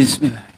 Bismillah.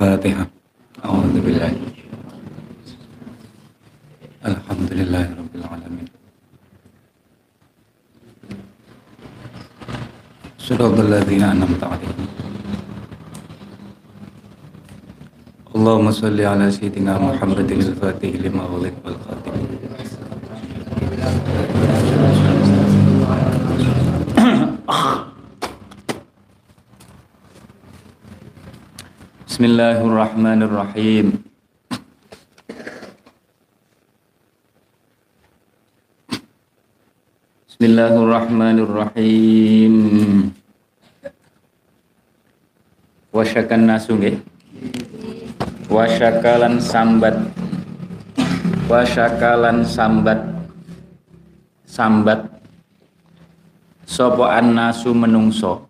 الفاتحة. أعوذ بالله. الحمد لله رب العالمين. صراط الذين أنعمت عليهم. اللهم صل على سيدنا محمد الفاتح لما والخاتم Bismillahirrahmanirrahim. Bismillahirrahmanirrahim. Wasyakan nasu nggih. Wasyakalan sambat. Wasyakalan sambat. Sambat. Sapa annasu menungso.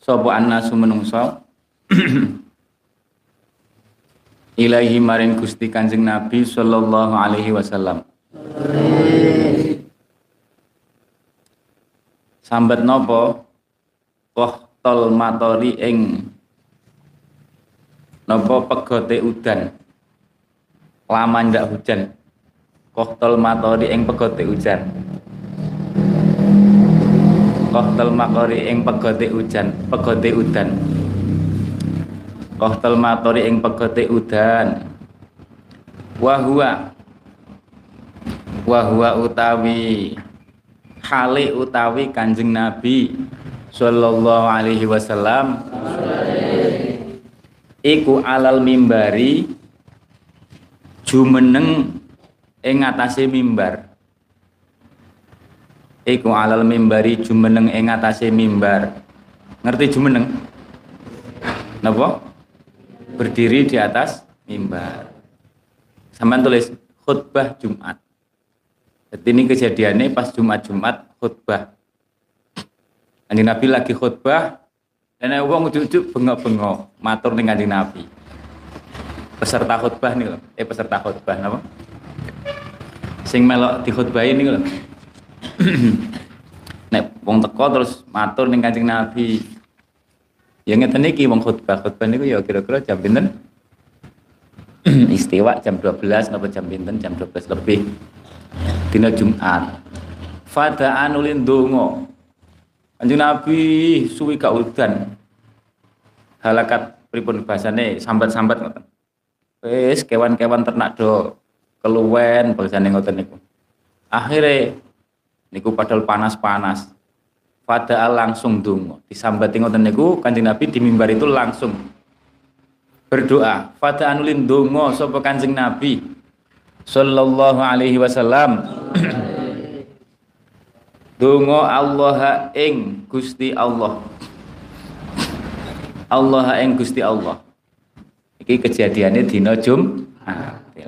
Sapa annasu menungso. Ilahi maring Gusti Kanjeng Nabi sallallahu alaihi wasallam. Sambat nopo kohtol matori ing nopo pegote udan lama ndak hujan kohtol matori ing pegote ujan kohtol makori ing pegote ujan pegote udan. Kohtol matori ing pegote udan. Wahua wahua utawi hale utawi kanjeng Nabi sallallahu alaihi wasallam. Iku alal mimbari jumeneng ing mimbar iku alal mimbari jumeneng ing mimbar. Ngerti jumeneng? Napa? Berdiri di atas mimbar. Sampean tulis khutbah Jumat. Jadi ini kejadiannya pas Jumat-Jumat khutbah. Kanjeng Nabi lagi khutbah dan wong ujuk-ujuk bengok-bengok matur ning Kanjeng Nabi. Peserta khutbah nih loh eh peserta khutbah napa? Sing melok di khutbah ini loh nek wong teko terus matur ning Kanjeng Nabi. Ya ngeten iki wong khutbah. Khutbah niku ya kira-kira jam pinten? Istiwa jam 12 napa jam pinten? Jam 12 lebih. Dina Jumat. Fada anulin donga. Kanjeng Nabi suwi ka udan. Halakat pripun bahasane? Sambat-sambat ngoten. Wis kewan-kewan ternak do. Keluwen bahasane ngoten niku. Akhirnya niku padahal panas-panas. Padahal langsung dungo disambati ngoten niku kanjeng Nabi di mimbar itu langsung berdoa. Pada anulin dungo sapa kanjeng Nabi sallallahu alaihi wasallam. Dungo Allah ing Gusti Allah. Allah ing Gusti Allah. Iki kejadiannya dina Jumat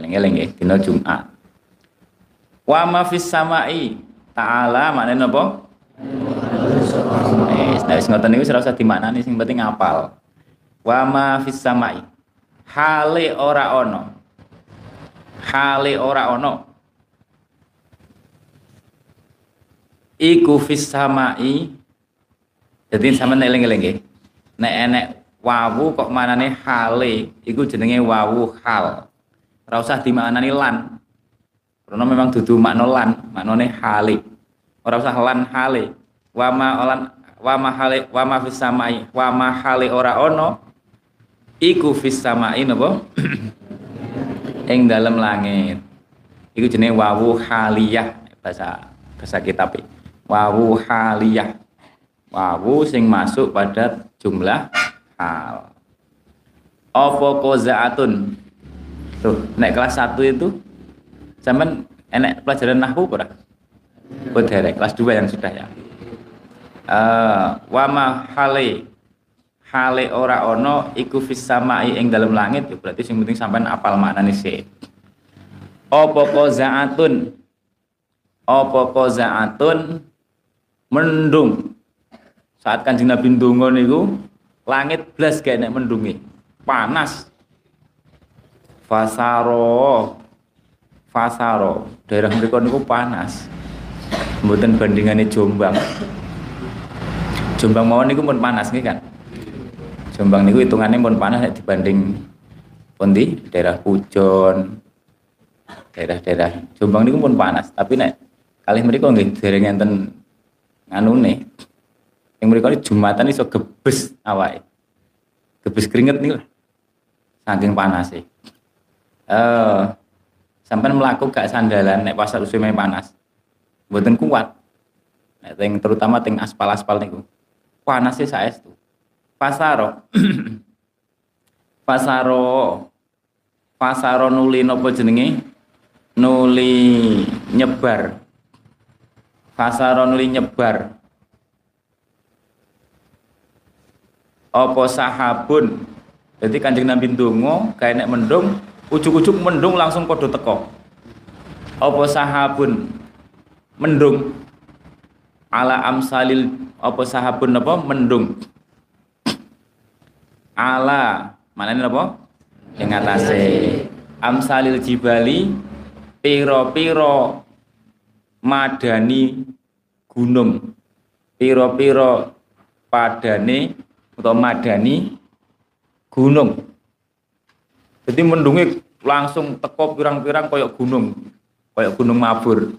eling-eling nggih dina Jumat wa ma fis samai ta'ala maknanya apa? Nah wis ngoten niku ora usah dimaknani sing penting ngapal. Wa ma fis samai. Hale ora ono. Hale ora ono. Iku fis samai. Jadi sampean eling-eling nggih. Nek enek wawu kok manane hale, iku jenenge wawu hal. Ora usah dimaknani lan. Karena memang dudu makna lan, maknane hale. Ora usah lan hale. Wama olan wama hale wama fis samai, wama hale ora ono iku fis samai napa? ing dalam langit. Iku jenenge wawu haliyah bahasa bahasa kitab. Wawu haliyah. Wawu sing masuk pada jumlah hal. Apa kozaatun? Tuh, naik kelas 1 itu Zaman enek pelajaran nahwu ora? Oh, derek kelas 2 yang sudah ya. Uh, wama hale hale ora ono iku fis samai ing dalam langit ya berarti sing penting sampean apal maknane sih. Apa qazaatun? Apa qazaatun? Mendung. Saat Kanjeng Nabi ndonga niku langit blas gak enek mendungi. Panas. Fasaro Fasaro. Daerah mereka niku panas. Mboten bandingannya Jombang. Jombang mawon niku pun panas nih kan Jombang niku hitungannya pun panas dibanding pundi daerah Pujon daerah-daerah. Jombang niku pun panas tapi nek kali mereka nggih dereng enten nganune yang mereka ini Jumatan iso gebes awake. Gebes keringet nih lah saking panas sih uh, sampai melakukan gak sandalan nek pasar usume panas. Mboten kuat. Nek ting terutama ting aspal-aspal niku. Saya itu pasaro. Pasaro. Pasaro nuli nopo jenenge? Nuli nyebar. Pasaro nuli nyebar. Opo sahabun? Jadi kanjeng nabi ndonga kayak nek mendung ujuk-ujuk mendung langsung podo teko apa sahabun mendung? Ala amsalil apa sahabun apa? Mendung. Ala mana ini apa? Yang atasnya amsalil jibali piro-piro madani gunung. Piro-piro padane atau madani gunung jadi mendungi langsung teko pirang-pirang koyok gunung, koyok gunung mabur.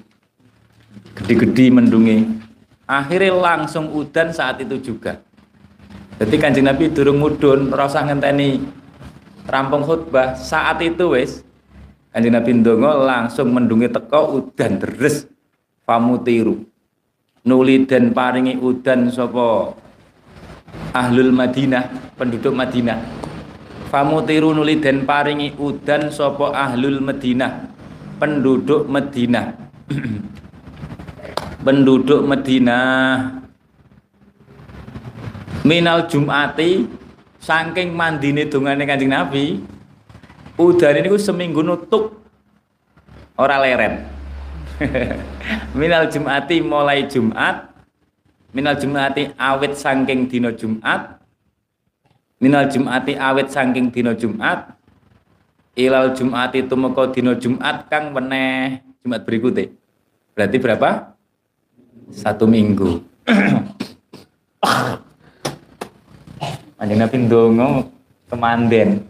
Gede-gede mendungi. Akhirnya langsung udan saat itu juga. Jadi kanjeng Nabi durung mudun, rasa ngenteni rampung khutbah. Saat itu wes kanjeng Nabi ndonga langsung mendungi teko udan deres famutiru. Nuli dan paringi udan sopo ahlul Madinah, penduduk Madinah famutiru nuli den paringi udan sapa ahlul Madinah penduduk Madinah. penduduk Madinah minal Jumati saking mandine dongane Kanjeng Nabi udan ini seminggu nutuk ora leren. Minal Jumati mulai Jumat minal Jumati awet saking dino Jumat minal Jumati awet saking dino Jumat ilal Jumati tumeka dino Jumat kang meneh Jumat berikutnya berarti berapa? Satu minggu. Anjing Nabi ndonga kemanden.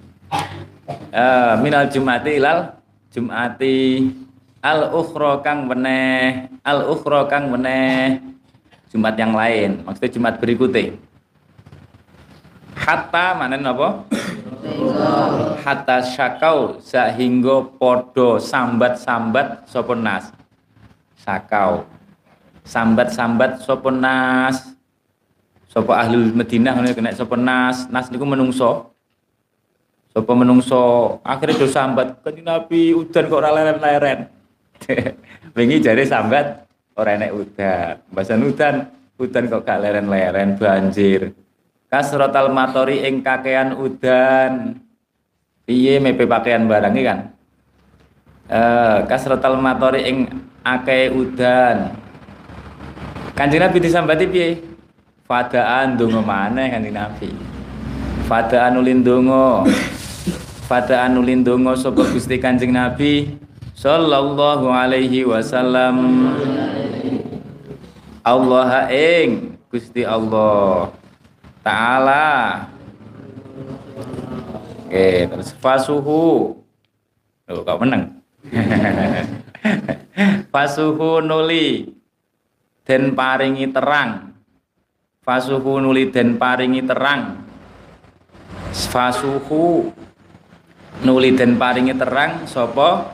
Uh, minal Jumati ilal Jumati al ukhra kang meneh al ukhra kang meneh Jumat yang lain. Maksudnya Jumat berikutnya hatta mana apa hatta syakau sehingga podo sambat-sambat sopon nas sakau sambat-sambat sopon nas Sopo ahli Madinah ngono kena sopo nas, niku menungso. Sopo menungso akhirnya do sambat kanjeng Nabi udan kok ora leren-leren. Wingi jare sambat ora enek udan. Bahasan udan, udan kok gak leren-leren banjir. Kasrotal matori ing kakean udan. Piye mepe pakaian barang kan? Eh, kasrotal matori ing akeh udan. Kanjeng Nabi disambati piye? Fadaan dongo mana kan Nabi. Fadaan ulin dongo. Fadaan ulin dongo sapa Gusti Kanjeng Nabi sallallahu alaihi wasallam. Allah ing Gusti Allah taala. Oke, terus fasuhu. Oh, kau menang. fasuhu nuli den paringi terang fasuhu nuli den paringi terang fasuhu nuli den paringi terang sopo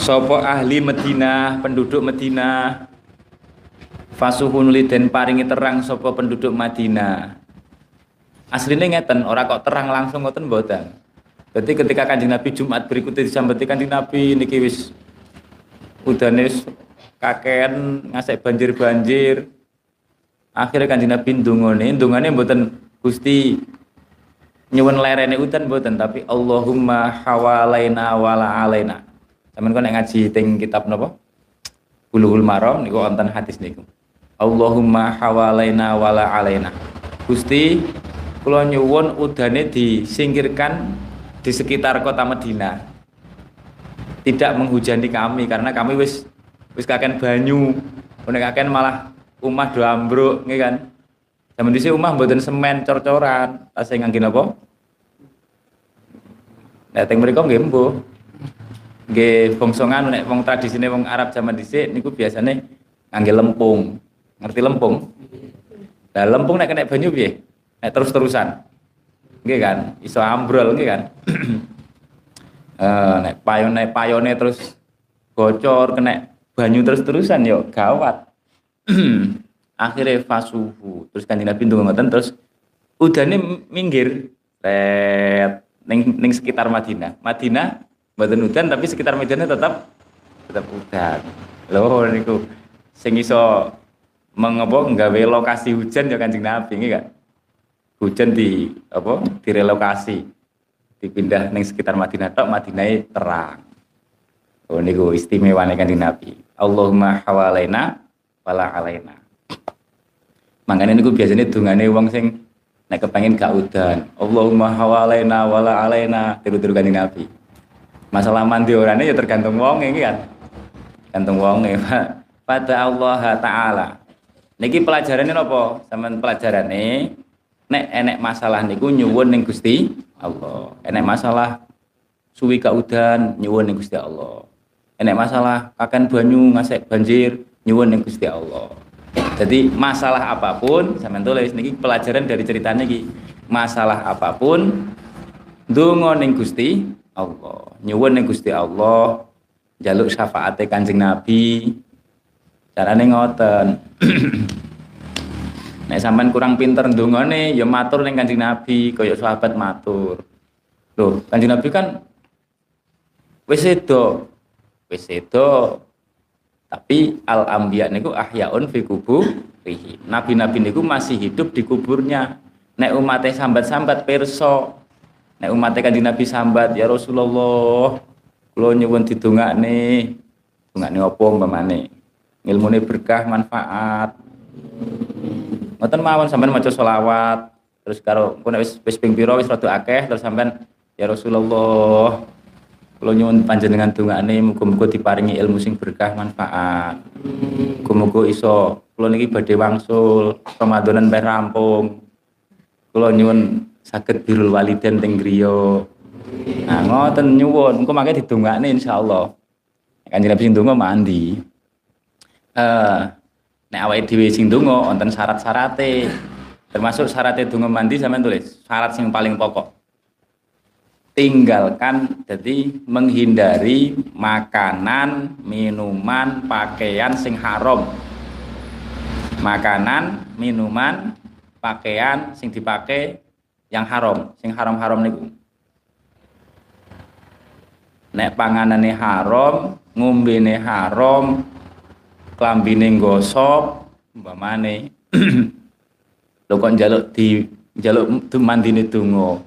sopo ahli Medina penduduk Medina fasuhu nuli den paringi terang sopo penduduk Madinah. Aslinya ngeten ora kok terang langsung ngoten mboten. Jadi ketika kanjeng Nabi Jumat berikutnya disambeti kanjeng Nabi niki wis udane kakean ngasek banjir-banjir. Akhirnya kanjeng Nabi ndungone ndungane mboten Gusti nyuwun lerene udan mboten tapi Allahumma hawalaina wala alaina. Sampean kok ngaji teng kitab napa? Bulughul Maram niku wonten hadis niku Allahumma hawalaina wala alaina Gusti kula nyuwun udane disingkirkan di sekitar kota Madinah tidak menghujani kami karena kami wis wis kaken banyu nek kaken malah umah do ambruk nggih kan. Zaman dhisik umah mboten semen cor-coran, tasih ngangge napa? Nek teng mriku nggih mbuh. Nggih bongsongan nek wong tradisine wong Arab zaman dhisik niku biasane ngangge lempung. Ngerti lempung? Lah lempung nek kena banyu piye? Nek terus-terusan. Nggih kan, iso ambrol nggih kan. eh nek payone payone terus bocor kena banyu terus-terusan yo gawat. akhirnya fasuhu terus kanjeng Nabi tunggu ngoten terus udane minggir ret ning ning sekitar Madinah Madinah mboten udan tapi sekitar Madinah tetap tetap udan loh niku sing iso mengopo nggawe lokasi hujan ya kanjeng Nabi nggih kan hujan di apa direlokasi. Dipindah ning sekitar Madinah tok Madinah terang. Oh niku istimewane kanjeng Nabi. Allahumma hawalaina wala alaina. Makanya niku biasanya dungane wong sing nek kepengen gak udan. Allahumma hawalaina wala alaina. Tiru-tiru kanjeng Nabi. Masalah mandi orane ya tergantung wong ini kan? Tergantung wong pada Allah taala niki pelajarannya apa sampean pelajarane nek enek masalah niku nyuwun ning Gusti Allah enek masalah suwi gak udan nyuwun ning Gusti Allah enek masalah kakan banyu ngasek banjir nyuwun yang Gusti Allah. Jadi masalah apa pun, sampean tulis niki pelajaran dari ceritanya iki. Masalah apa pun ndonga ning Gusti Allah. Nyuwun ning Gusti Allah, jaluk syafaate Kanjeng Nabi. Carane ngoten. Nek sampean kurang pinter ndongane ya matur ning Kanjeng Nabi, kaya sahabat matur. Loh, Kanjeng Nabi kan wis sedo wis sedo. Tapi al anbiya niku ahyaun fi kuburihim. Nabi-nabi niku masih hidup di kuburnya. Nek umatnya sambat-sambat perso. Nek umatnya kanjeng Nabi sambat ya Rasulullah, kula nyuwun didongakne. Dongakne apa umpamane? Ilmune berkah manfaat. Ngoten mawon sampean maca selawat, terus karo pun wis wis ping pira wis rada akeh terus sampean ya Rasulullah kalau nyuwun panjenengan dongane muga-muga diparingi ilmu sing berkah manfaat. Muga-muga iso kula niki badhe wangsul Ramadanan bae rampung. Kula nyuwun saged birul waliden teng griya. Nah, ngoten nyuwun, engko mangke didongakne insyaallah. Kanjeng Nabi sing donga mandi. Eh, nek awake dhewe sing donga wonten syarat-syarate. Termasuk syaratnya donga mandi sampean tulis, syarat sing paling pokok tinggalkan jadi menghindari makanan, minuman, pakaian sing haram. Makanan, minuman, pakaian sing dipakai yang haram, sing haram-haram niku. Nek panganane haram, ngombene haram, klambine gosok, umpamane. Lho kok njaluk di njaluk mandine donga?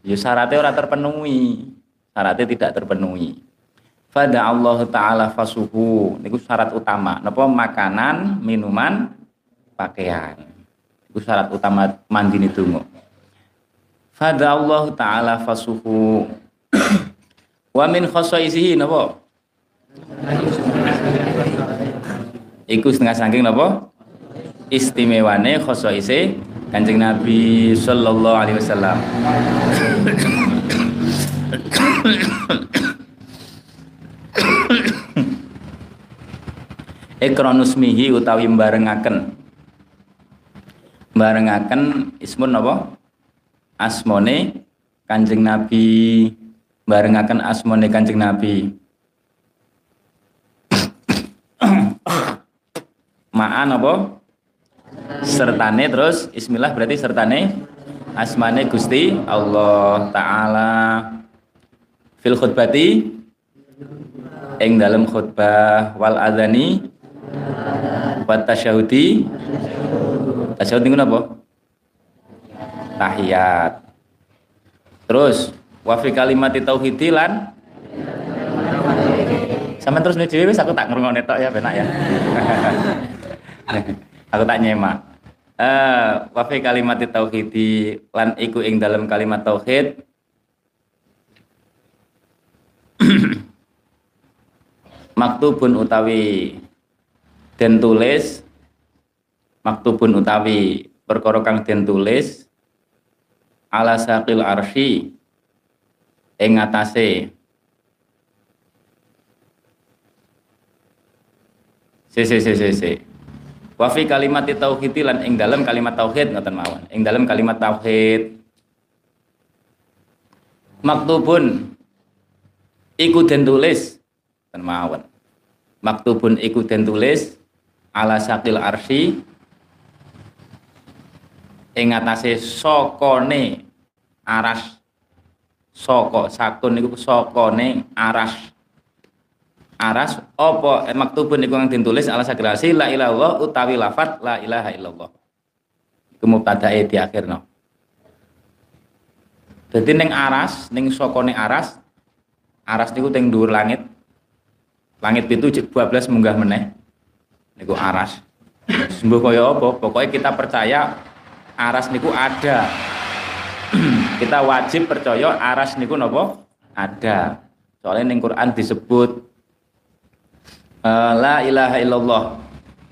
Ya syaratnya ora terpenuhi. Syaratnya tidak terpenuhi. Fada Allah Ta'ala fasuhu. Itu syarat utama. Napa? Makanan, minuman, pakaian. Itu syarat utama mandi ini tunggu Fada Allah Ta'ala fasuhu. Wa min khosoisihi Napa Iku setengah sangking Napa? Istimewane khosoisi Kanjeng Nabi Sallallahu Alaihi Wasallam. Ekronusmihi utawi barengaken barengaken ismun apa asmone Kanjeng Nabi. Barengaken asmone Kanjeng Nabi Ma'an apa? Sertane terus? Bismillah berarti sertane? Asmane Gusti Allah taala. Fil khutbati? Ing dalam khutbah. Wal adani wa tasyahudi? Tasyahud niku napa? Tahiyat. Terus wa fi kalimati tauhidi lan? Sama terus nih wis aku tak ngrungokne tok ya benak ya aku tak nyemak. Eh wa fi kalimati tauhidi lan iku ing dalam kalimat tauhid. Maktubun utawi den tulis. Maktubun utawi perkara kang den tulis. Ala saqil arsy ing atase si si si si si wa fi kalimat tauhid lan ing dalam kalimat tauhid ngoten mawon. Ing dalam kalimat tauhid. Maktubun iku den tulis ten mawon. Maktubun iku den tulis ala sakil arsi ing atase sokone aras. Soko sakun sokone aras aras apa eh, maktubun iku kang ditulis ala sagrasi la ilallah utawi lafat la ilaha illallah. Iku mubtadae di akhirno dadi ning aras ning sokone aras aras niku teng dhuwur langit. Langit itu 12 munggah meneh niku aras. Sembuh kaya apa? Pokoknya kita percaya aras niku ada. Kita wajib percaya aras niku nopo ada. Soalnya ning Quran disebut uh, la ilaha illallah.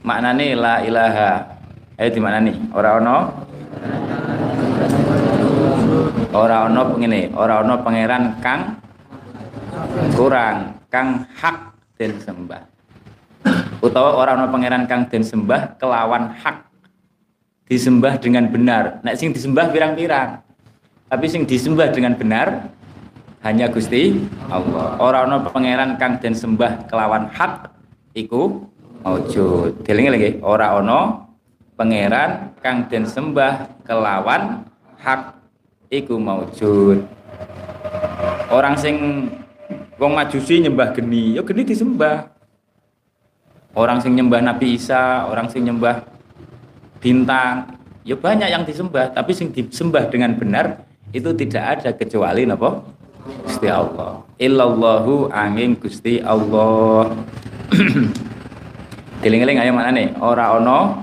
Maknane la ilaha. Ayo di mana nih ora ono? Ora ono ngene. Ora ono pangeran kang kurang kang hak den sembah. Utawa ora ono pangeran kang den sembah kelawan hak disembah dengan benar. Nek sing disembah pirang-pirang tapi sing disembah dengan benar hanya Gusti Allah. Ora ono pangeran kang den sembah kelawan hak iku maujud. Dielingi lagi, ora ono pangeran kang den sembah kelawan hak iku maujud. Orang sing Wong Majusi nyembah geni, ya geni disembah. Orang sing nyembah Nabi Isa, orang sing nyembah bintang, ya banyak yang disembah, tapi sing disembah dengan benar itu tidak ada kecuali napa? Gusti Allah. Illallahu angin Gusti Allah. Diling-eling ayo mana nih? Ora ono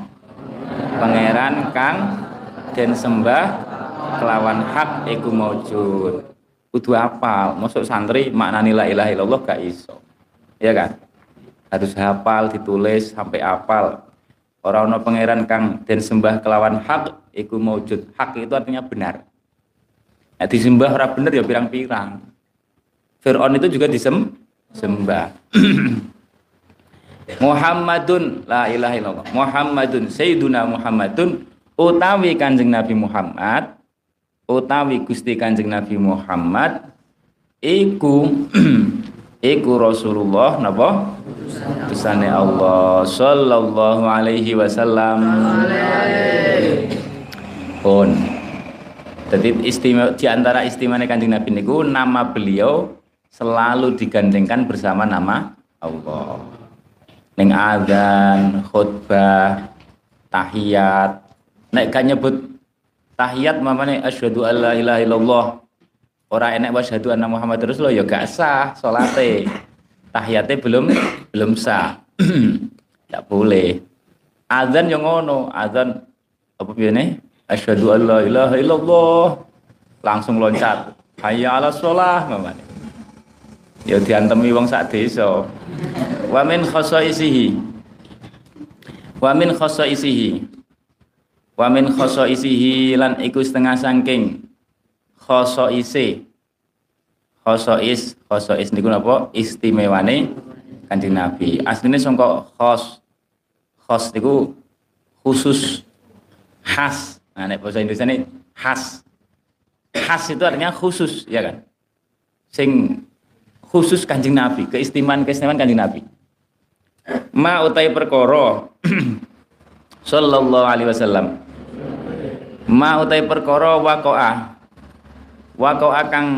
pangeran kang den sembah kelawan hak iku maujud. Kudu apal, masuk santri maknani la ilaha illallah gak iso. Ya kan? Harus hafal, ditulis sampai apal. Orang ono pangeran kang den sembah kelawan hak iku maujud. Hak itu artinya benar. Nah, disembah ora bener ya pirang-pirang. Fir'aun itu juga disembah. Muhammadun la ilaha illallah. Muhammadun Sayyiduna Muhammadun utawi Kanjeng Nabi Muhammad utawi Gusti Kanjeng Nabi Muhammad iku iku Rasulullah napa Tusane Allah sallallahu alaihi wasallam pun jadi istimewa di antara istimewanya Kanjeng Nabi niku nama beliau selalu digandengkan bersama nama Allah. Ning adzan, khutbah, tahiyat. Nek gak nyebut tahiyat mamane asyhadu alla ilaha illallah. Ora enek wa asyhadu anna Muhammad Rasulullah ya gak sah salate. Tahiyate belum belum sah. Tidak boleh. Adzan yang ngono, adzan apa biasanya? Asyhadu an la ilaha illallah. Langsung loncat. Hayya ala sholah mamane. Ya diantemi wong sak desa. Wa min khasaisihi. Wa min khasaisihi. Wa min khasaisihi lan iku setengah saking khasaise. Khasais khasais niku napa? Istimewane Kanjeng Nabi. Asline sangka khos khos niku khusus khas Nah, nek bahasa Indonesia ini khas. Khas itu artinya khusus, ya kan? Sing khusus Kanjeng Nabi, keistimewaan-keistimewaan Kanjeng Nabi. Ma utai perkara sallallahu alaihi wasallam. Ma utai perkara waqa'a. Waqa'a kang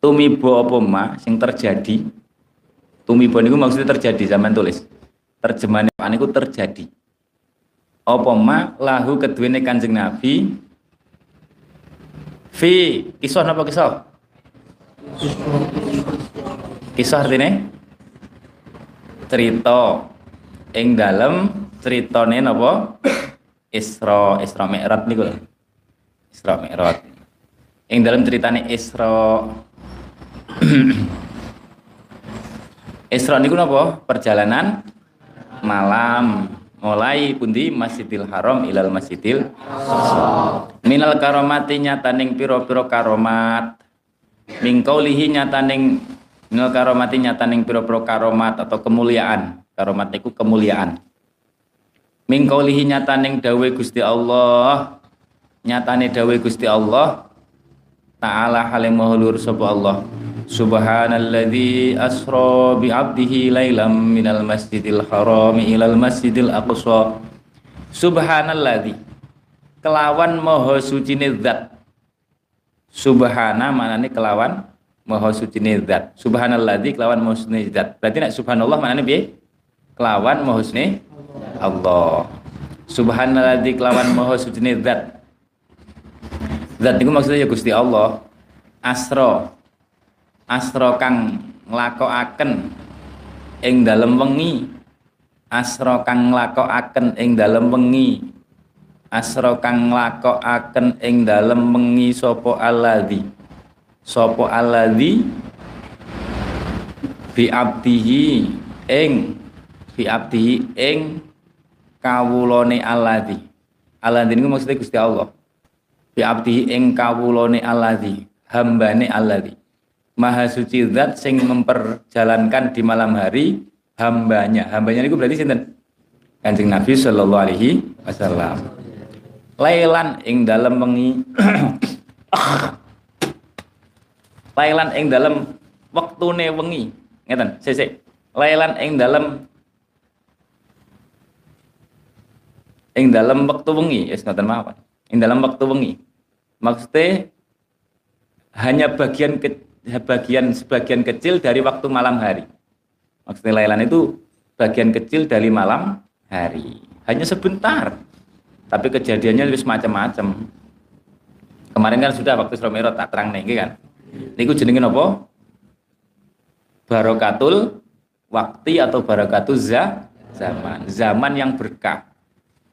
tumibo apa ma sing terjadi. Tumibo niku maksudnya terjadi zaman tulis. Terjemahan niku terjadi apa ma? Lahu keduwene Kanjeng Nabi. Fi kisah napa kisah? Kisah artinya cerita. Ing dalem ceritane napa? Isra Isra Mi'raj niku Isra Mi'raj. Ing dalem ceritane Isra. Isra niku napa? Perjalanan malam mulai pundi Masjidil Haram ilal Masjidil minal karomati nyataning piro-piro karomat. Mingkaulihi nyataning minal karomati nyataning piro-piro karomat atau kemuliaan. Karomat itu kemuliaan. Mingkaulihi nyataning dawe Gusti Allah. Nyatane dawe Gusti Allah. Ta'ala halim mahulur Allah Subhanalladzi asra bi 'abdihi lailam minal masjidil haram ilal masjidil aqsa. Subhanalladzi kelawan maha sucine zat. Subhana manane kelawan maha sucine zat. Subhanalladzi kelawan maha sucine zat. Berarti nek subhanallah manane piye? Kelawan maha sucine Allah. Subhanalladzi kelawan maha sucine zat. Zat niku maksudnya ya Gusti Allah. Asra asra kang nglakokaken ing dalem wengi. Asra kang nglakokaken ing dalem wengi. Asra kang nglakokaken ing dalem wengi sapa alladzi? Sapa alladzi? Bi abdihi ing bi abdihi ing kawulane alladzi. Alladzi niku maksudnya Gusti Allah. Bi abdihi ing kawulane alladzi hambane alladzi Maha suci zat sing memperjalankan di malam hari hambanya. Hambanya itu berarti sinten? Kanjeng Nabi sallallahu alaihi wasallam. Lailan ing dalam wengi Lailan ing dalam wektune wengi. Ngeten, sik Lailan ing dalam ing dalam waktu wengi, yes ngoten mawon. Ing dalam waktu wengi. Maksudnya hanya bagian ke, bagian sebagian kecil dari waktu malam hari. Maksudnya Lailan itu bagian kecil dari malam hari. Hanya sebentar. Tapi kejadiannya lebih macam-macam. Kemarin kan sudah waktu Isra tak terang nih kan. Niku jenenge napa? Barokatul waktu atau barakatul za, zaman. Zaman yang berkah.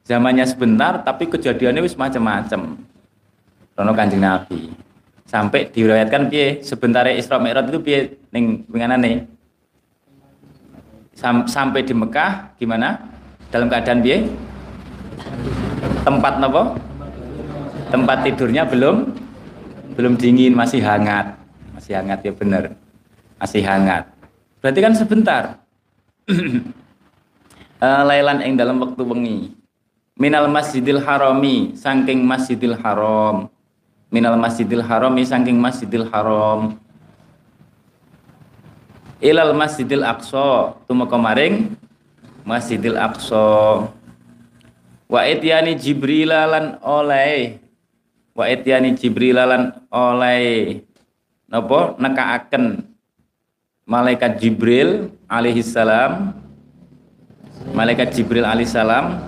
Zamannya sebentar tapi kejadiannya wis macam-macam. Rono Kanjeng Nabi. Sampai diriwayatkan piye sebentar Isra Mi'raj itu piye ning nih Sam, sampai di Mekah gimana? Dalam keadaan piye? Tempat nopo? Tempat tidurnya belum belum dingin, masih hangat. Masih hangat ya benar. Masih hangat. Berarti kan sebentar. uh, lailan ing dalam waktu wengi. Minal Masjidil Harami, saking Masjidil Haram. Minal Masjidil Harami saking Masjidil Haram. Ilal Masjidil Aqsa, tumeka maring Masjidil Aqsa. Wa ityani Jibril lan oleh. Wa ityani Jibril lan oleh. Napa? Nekaaken malaikat Jibril alaihi salam malaikat Jibril alaihi salam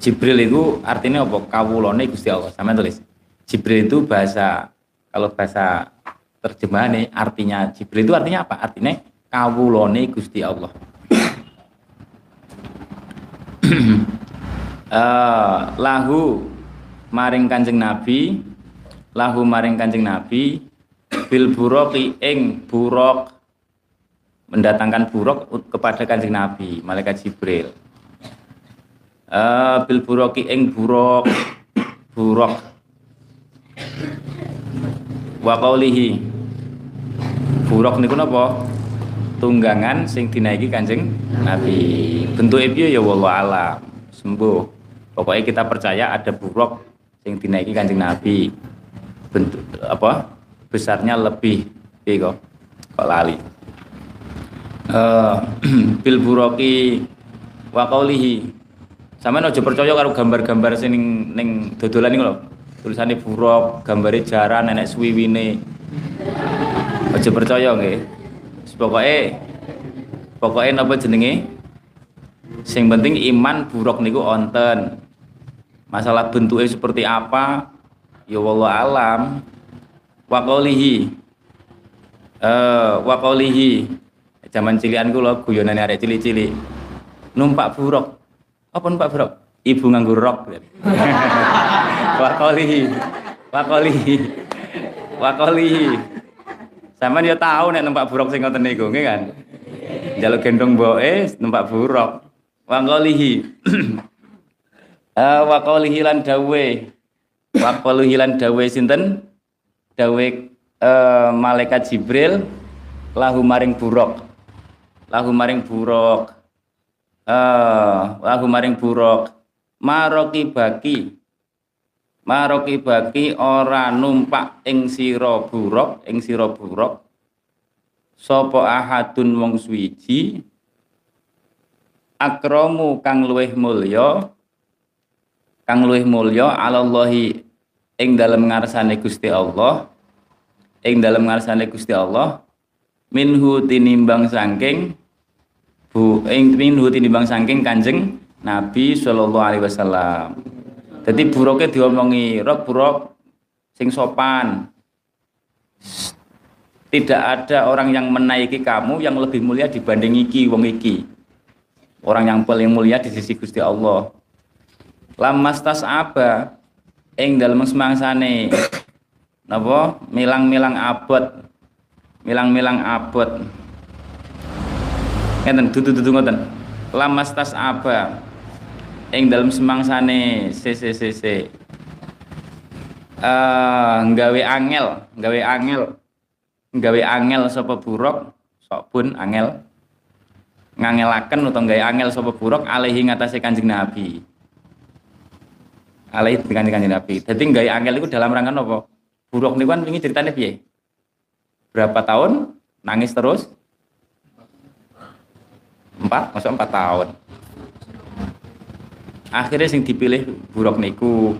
Jibril itu artinya apa? Kawulone Gusti Allah. Sama tulis. Jibril itu bahasa kalau bahasa terjemahan nih artinya Jibril itu artinya apa? Artinya kawulone Gusti Allah. uh, lahu maring Kanjeng Nabi lahu maring Kanjeng Nabi bil buroki ing burok mendatangkan buruk kepada Kanjeng Nabi malaikat Jibril uh, bil buroki ing buruk buruk wa qaulihi buruk niku napa tunggangan sing dinaiki Kanjeng Nabi. Bentuk piye ya wallahu alam. Sembuh. Pokoknya kita percaya ada buruk sing dinaiki Kanjeng Nabi. Bentuk apa? Besarnya lebih piye kok? Kok lali. Uh, bil buroki wa qaulihi. Sampeyan aja percaya karo gambar-gambar sing ning dodolan niku lho. Tulisane buruk, gambare jaran, nenek suwiwine. Aja percaya nggih. Pokoknya pokoknya napa jenenge? Sing penting iman buruk niku onten. Masalah bentuknya seperti apa? Ya wallah alam. Wa qaulihi. Eh wa qaulihi. Zaman cilian kula guyonane arek cilik-cilik. Numpak buruk apa numpak buruk ibu nganggur rok wa qaulihi wa qaulihi wa qaulihi sama dia tahu nek numpak buruk sing ngoten niku, nggih kan? Jaluk gendong mboke numpak buruk. Wa qalihi. uh, wa qalihi lan dawe. Wa qalihi lan dawe sinten? Dawe uh, malaikat Jibril lahu maring buruk. Lahu maring buruk. Uh, lahu maring buruk. Maroki baki. Maroki baki ora numpak ing sira buruk ing sira buruk. Sapa ahadun wong suwiji? Akramu kang luweh mulya kang luweh mulya alallahi ing dalem ngarsane Gusti Allah ing dalem ngarsane Gusti Allah minhu tinimbang sangking bu ing minhu tinimbang sangking Kanjeng Nabi sallallahu alaihi wasallam jadi buruknya diomongi, rok buruk sing sopan. Tidak ada orang yang menaiki kamu yang lebih mulia dibanding iki wong iki. Orang yang paling mulia di sisi Gusti Allah. Lamas tas apa? Ing dalam semangsane napa milang-milang abot. Milang-milang abot. Ngeten dudu-dudu. Lamas tas apa? ing dalam semangsane CCCC uh, nggawe angel nggawe angel. Nggawe angel sapa buruk sok pun angel. Ngangelaken utawa nggawe angel sapa buruk alaihi ngatasé Kanjeng Nabi. Alaihi dengan Kanjeng Nabi. Dadi nggawe angel itu dalam rangka apa buruk niku kan wingi ceritane piye? Berapa tahun? Nangis terus empat masuk empat tahun akhirnya sing dipilih buruk niku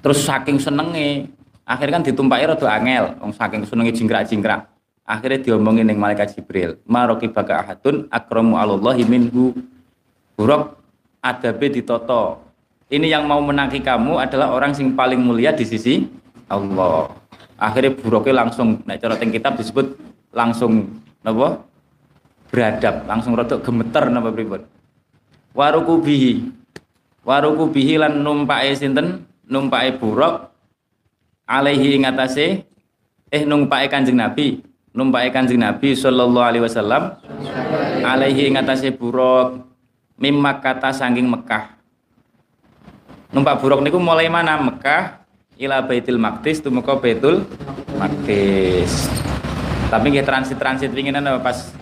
Terus saking senenge, akhirnya kan ditumpaki rada angel, wong saking senenge jingkrak-jingkrak. Akhirnya diomongin ning malaikat Jibril, "Maroki baka ahadun akramu alallahi minhu." Buruk adabe ditoto. Ini yang mau menangi kamu adalah orang sing paling mulia di sisi Allah. Akhirnya buruknya langsung, nek cara kitab disebut langsung napa? Beradab, langsung rotok gemeter napa pripun. Warukubihi. Warukubihi lan numpake sinten? Numpake buruk alaihi ing atase eh numpake Kanjeng Nabi, numpake Kanjeng Nabi sallallahu alaihi wasallam alaihi ing atase buruk mimma kata sangking Mekah. Numpak buruk niku mulai mana? Mekah ila Baitul Maqdis tumeka Baitul Maqdis. Tapi nggih transit-transit winginan pas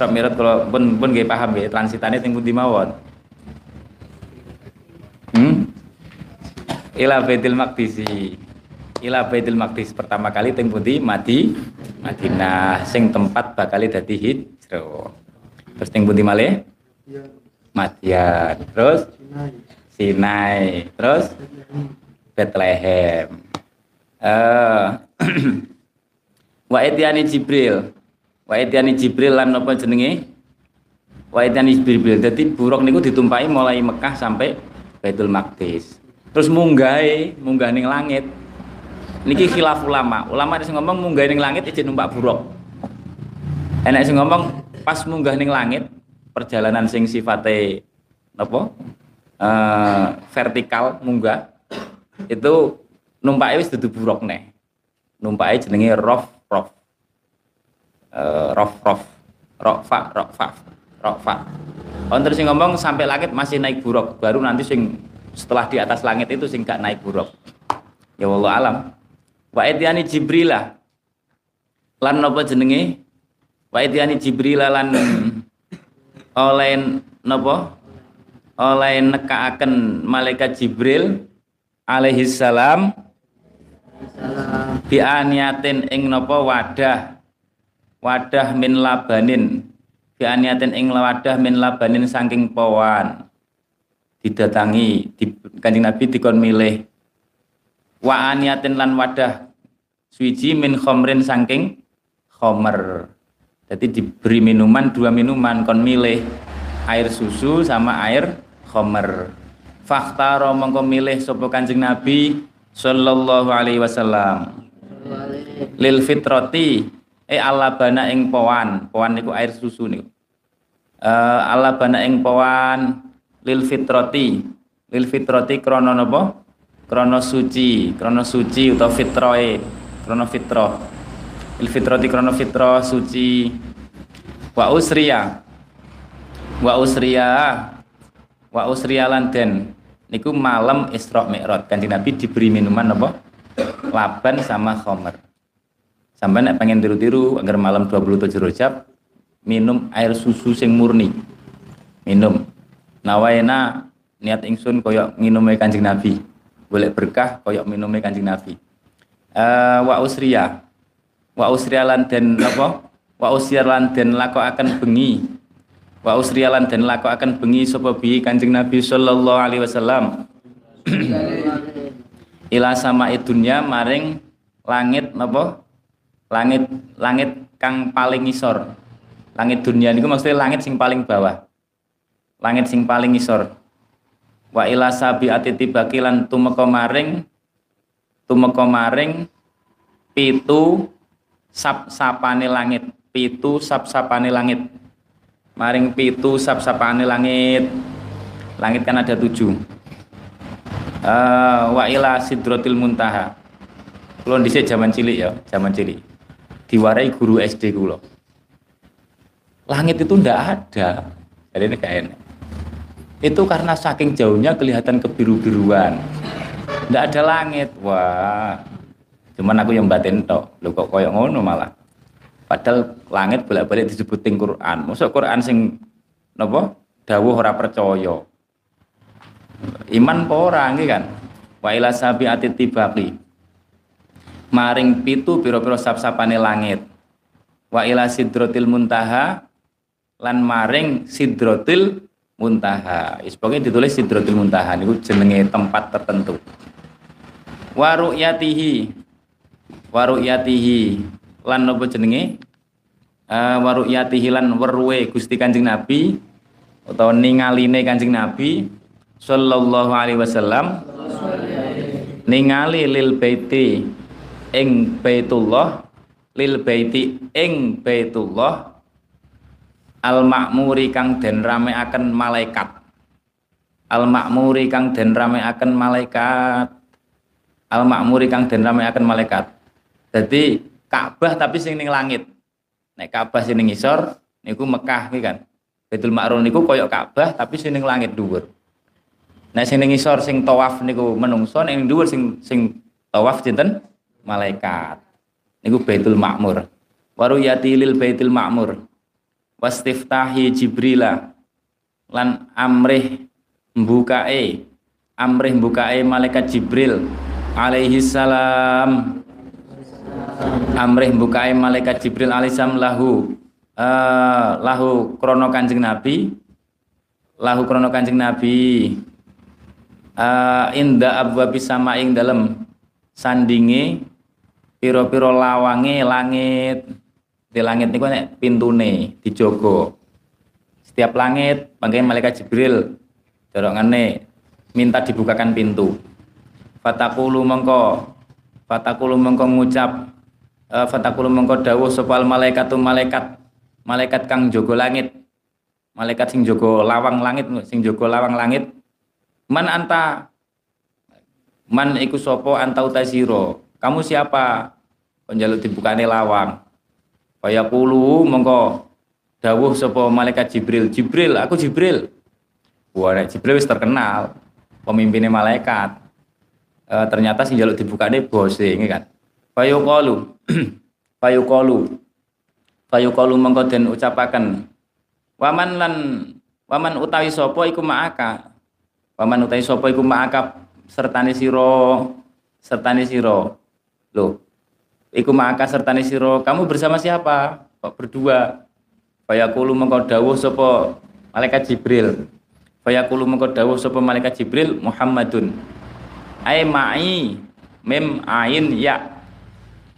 Sob Mirat kalau pun pun nggih paham nggih transitannya teng pundi mawon. Hmm? Ila Baitul Maqdis ila Baitul Maqdis pertama kali teng pundi Madi Madinah sing tempat bakal dadi hijrah. Terus teng pundi malih? Madian. Terus Sinai. Terus Bethlehem. Eh Wa etiani Jibril. Wa etiani Jibril lan napa jenenge? Wa etiani Jibril. Dadi buruk niku ditumpahi mulai Mekah sampai Baitul Maqdis. Terus munggahe, munggah ning langit niki khilaf ulama ulama sing ngomong munggah ning langit izin numpak buruk enak sing ngomong pas munggah ning langit perjalanan sing sifate napa uh, vertikal munggah itu numpake wis dudu buruk nih numpake jenenge rof rof uh, rof rof. Rokfa rokfa rokfa. Wonten sing ngomong sampai langit masih naik buruk, baru nanti sing setelah di atas langit itu sing gak naik buruk. Ya Allah alam. Wa idyani jibrila. Lan napa jenenge? Wa idyani jibrila lan oleh napa? Oleh nekaaken malaikat jibril alaihi salam. Bi aniyatin ing napa wadah wadah min labanin. Aniyatin ing wadah min labanin saking pawan didatangi di, kanjeng Nabi dikon milih. Wa aniyatin lan wadah suci min khomrin saking khomer. Jadi diberi minuman dua minuman kon milih air susu sama air khomer. Fakta mongko milih sapa kanjeng nabi sallallahu alaihi wasallam. Lil fitroti eh ala bana ing powan. Powan niku air susu niku. Uh, ala bana ing powan lil fitroti. Lil fitroti krana napa krono suci. Krono suci atau fitroe. Krono fitro. Il fitroti krono fitro suci. Wa usriya. Wa usriya. Wa usriya lan den. Niku malam Isra Mi'raj. Kanjeng Nabi diberi minuman apa laban sama khomer sampai nek pengen tiru-tiru agar malam 27 Rajab minum air susu sing murni. Minum. Nawaina niat ingsun koyok minumnya kanjeng Nabi. Boleh berkah koyok minumnya kanjeng Nabi. Uh, wa usriya. Wa usriya lan den apa? Wa usriya lan den lako akan bengi. Wa usriya lan den lako akan bengi sapa bi kanjeng Nabi sallallahu alaihi wasallam? Ila sama dunya maring langit napa langit langit kang paling ngisor. Langit dunia niku maksudnya langit sing paling bawah. Langit sing paling ngisor. Wa ila sabi atiti bakilan tumeka maring tumeka maring pitu sap sapane langit. Pitu sap sapane langit. Maring pitu sap sapane langit. Langit kan ada tujuh. Uh, wa ila sidrotil muntaha. Kulon dhisik zaman cilik ya zaman cilik diwarai guru SD kulo langit itu ndak ada. Jadi ini kayak ini. Itu karena saking jauhnya kelihatan kebiru-biruan. Tidak ada langit. Wah. Cuman aku yang batin tok. Lu kok koyok ngono malah. Padahal langit bolak-balik disebutin Quran. Masuk Quran sing nopo dawuh ora percaya. Iman po ora kan? Wa ila sabi tibaqi maring pitu piro-piro sap-sapane langit wa ila sidrotil muntaha lan maring sidrotil muntaha. Pokoknya ditulis Sidratul Muntaha niku jenenge tempat tertentu. wa ru'yatihi wa ru'yatihi lan napa jenenge uh, wa ru'yatihi lan weruhe Gusti Kanjeng Nabi utawa ningaline Kanjeng Nabi sallallahu alaihi wasallam ningali lil baiti ing baitullah lil baiti ing baitullah al makmuri kang den rameaken malaikat. Al makmuri kang den rameaken malaikat. Al makmuri kang den rameaken malaikat. Jadi Ka'bah tapi sing ning langit. Nek Ka'bah sing ning ngisor niku Mekah iki kan. Baitul Ma'run niku koyok Ka'bah tapi sing ning langit dhuwur. Nah sing ning ngisor sing tawaf niku menungso ning dhuwur sing sing tawaf sinten malaikat. Niku Baitul Ma'mur. Waruyati lil Baitul Ma'mur. Wastiftahi Jibrila. Lan amrih mbukae amrih mbukae malaikat Jibril alaihi salam. Amrih bukai malaikat Jibril alaihissalam lahu uh, lahu krono kanjeng Nabi. Lahu krono kanjeng Nabi. Uh, inda abwabi sama ing dalam sandingi piro-piro lawange langit. Di langit niku nek pintune dijogo. Setiap langit bangkai malaikat Jibril dorongane minta dibukakan pintu. Fatakulu mengko fatakulu mengko ngucap uh, fatakulu mengko dawuh sopal malaikatu malaikat malaikat kang jogo langit. Malaikat sing jogo lawang langit sing jogo lawang langit. Man anta man iku sopo anta utaziro kamu siapa? Konjaluk dibukane lawang. Kaya kulu mengko dawuh sopo malaikat Jibril. Jibril aku Jibril. Wah Jibril wis terkenal pemimpinnya malaikat. E, ternyata sing jaluk dibukane bose ini kan? Fayuqalu fayuqalu fayuqalu mengko den ucapaken waman lan waman utawi sapa iku ma'aka? Waman utawi sapa iku ma'aka sertane sira sertane sira lho iku ma'aka sertane sira. Kamu bersama siapa? Kok berdua? Fayaqulu mengko sapa malaikat Jibril. Fayaqulu mengko sapa malaikat Jibril Muhammadun. Ai ma'i mem ain ya.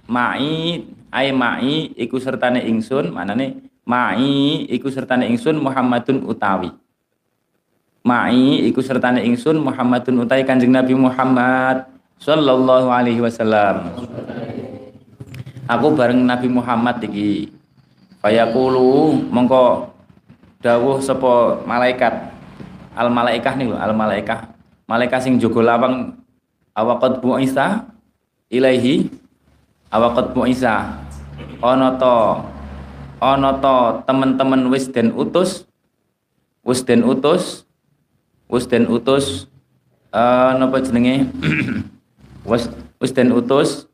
Ma'i ai ma'i iku sertane ingsun manane ma'i iku sertane ingsun Muhammadun utawi. Ma'i iku sertane ingsun Muhammadun utawi Kanjeng Nabi Muhammad sallallahu alaihi wasallam. Aku bareng Nabi Muhammad iki. Fayaqulu mongko dawuh sapa malaikat. Al malaikah nih al malaikah. Malaikat sing jogo lawang. Awaqad bu'isa ilaihi. Awaqad bu'isa. Ana to ana to teman-teman wis den utus. Wis den utus. Wis den utus. Uh, napa jenenge wis wis den utus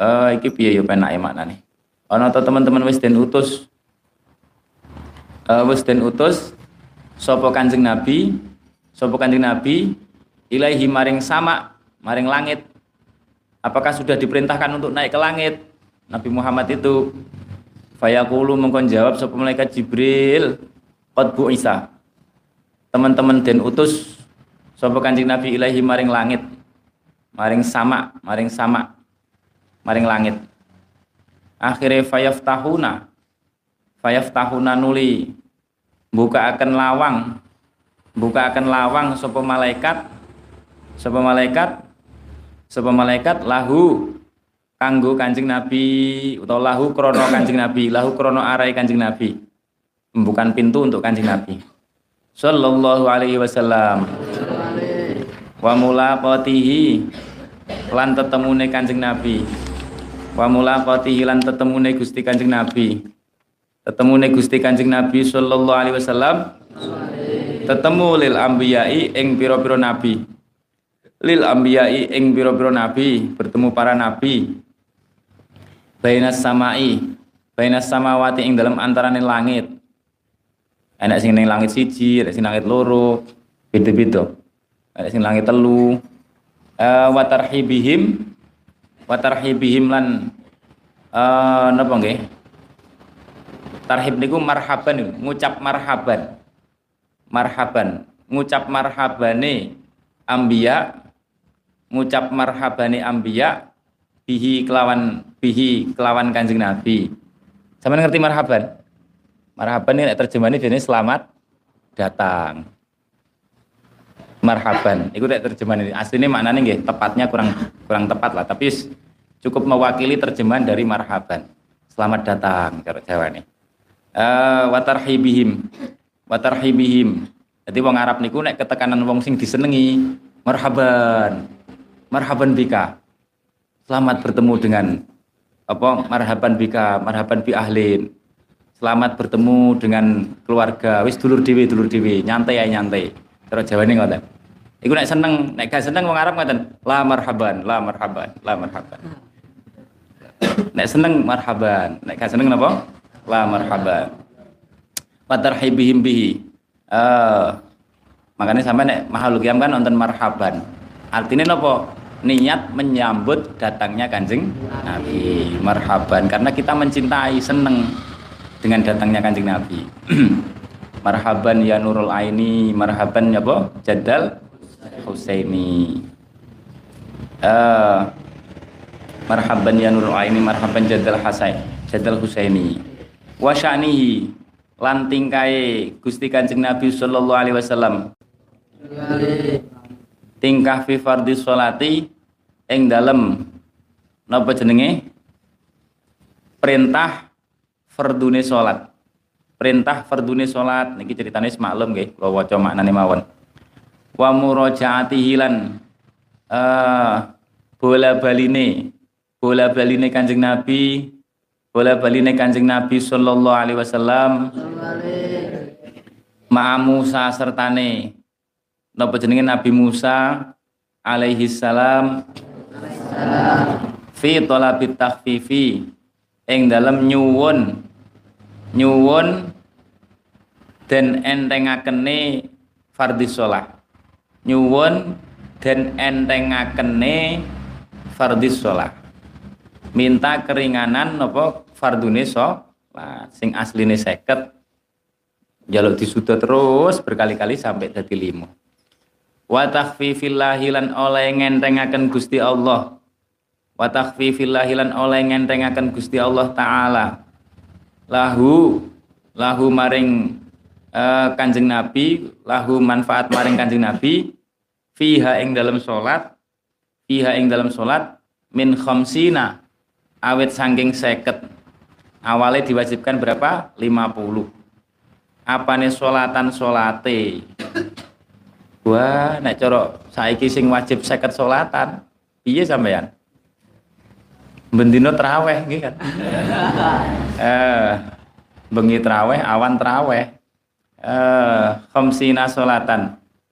uh, iki piye yo penake maknane ana to teman-teman wis den utus uh, wis den utus sapa kanjeng nabi sapa kanjeng nabi ilaihi maring sama maring langit. Apakah sudah diperintahkan untuk naik ke langit? Nabi Muhammad itu Fayaqulu mengkon jawab sapa malaikat Jibril qad Isa. Teman-teman den utus sapa Kanjeng Nabi ilahi maring langit. Maring sama, maring sama. Maring langit. Akhirnya fayaftahuna. Fayaftahuna nuli buka akan lawang. Buka akan lawang sapa malaikat sapa malaikat sapa malaikat lahu kanggo Kanjeng Nabi utawa lahu krono Kanjeng Nabi, lahu krono arai Kanjeng Nabi. Membukan pintu untuk Kanjeng Nabi. Sallallahu alaihi wasallam. Wa mulaqatihi lan tetemune Kanjeng Nabi. Wa mulaqatihi lan tetemune Gusti Kanjeng Nabi. Tetemune Gusti Kanjeng Nabi sallallahu alaihi wasallam. Tetemu lil ambiyai ing pira-pira nabi lil ambiyai ing biro-biro nabi bertemu para nabi bainas samai bainas samawati ing dalam antaraning langit enak sing ning langit siji enak sing langit loro beda-beda enak sing langit telu. Uh, wa tarhibihim wa lan uh, napa nggih? Tarhib niku marhaban ngucap marhaban. Marhaban. Ngucap marhabane ambia ngucap marhabani ambiya. Bihi kelawan bihi kelawan kanjeng Nabi. Sama ngerti marhaban? Marhaban ini terjemahannya ini selamat datang. Marhaban, itu tak terjemahan ini. Aslinya maknanya nggih, tepatnya kurang kurang tepat lah, tapi cukup mewakili terjemahan dari marhaban. Selamat datang cara Jawa ini. Uh, watarhibihim, watarhibihim. Jadi wong Arab niku nek ketekanan wong sing disenengi, marhaban, marhaban bika. Selamat bertemu dengan apa marhaban bika, marhaban bi ahlin. Selamat bertemu dengan keluarga. Wis dulur dewi, dulur dewi, nyantai ya nyantai. Jawa ini ngoten. Iku nek seneng, nek gak seneng wong Arab ngoten, la marhaban, la marhaban, la marhaban. Nek seneng marhaban, nek gak seneng napa? La marhaban. Watarhibihim bihi. Uh, makanya sampai nek makhluk kan nonton marhaban. Artinya napa? Niat menyambut datangnya kanjeng Nabi. Marhaban karena kita mencintai, seneng dengan datangnya kanjeng Nabi. marhaban ya Nurul Aini, marhaban ya apa? Jadal Husaini. Uh, marhaban ya Nurul Aini, marhaban Jadal Hasan, Jadal Husaini. Wa sya'nihi lan tingkai Gusti Kanjeng Nabi sallallahu alaihi wasallam. Tingkah fi fardhi sholati ing dalem napa jenenge? Perintah fardune salat. Perintah fardune salat niki ceritane semaklum nggih, kula waca maknane mawon. Wa murajaatihi lan uh, bola baline bola baline Kanjeng Nabi bola baline Kanjeng Nabi sallallahu alaihi wasallam ma'a Musa sertane. Napa jenenge Nabi Musa alaihi salam? Fi talabit takhfifi. Ing dalam nyuwun nyuwun dan entengakene fardhi sholat. Nyuwun dan entengakene fardhis sholat. Minta keringanan nopo fardune sholat sing asline seket. Jaluk disuda terus berkali-kali sampai dadi limo wa takhfifillahi lan oleh ngentengaken Gusti Allah. Wa takhfifillahi lan oleh ngentengaken Gusti Allah taala. Lahu lahu maring uh, Kanjeng Nabi lahu manfaat maring Kanjeng Nabi fiha ing dalam salat fiha ing dalam salat min khamsina awet sangking seket. Awalnya diwajibkan berapa? 50 apa nih solatan solate wah nek coro saiki sing wajib seket solatan iya sampean bendino teraweh gitu kan? Eh bengi teraweh awan teraweh eh khamsina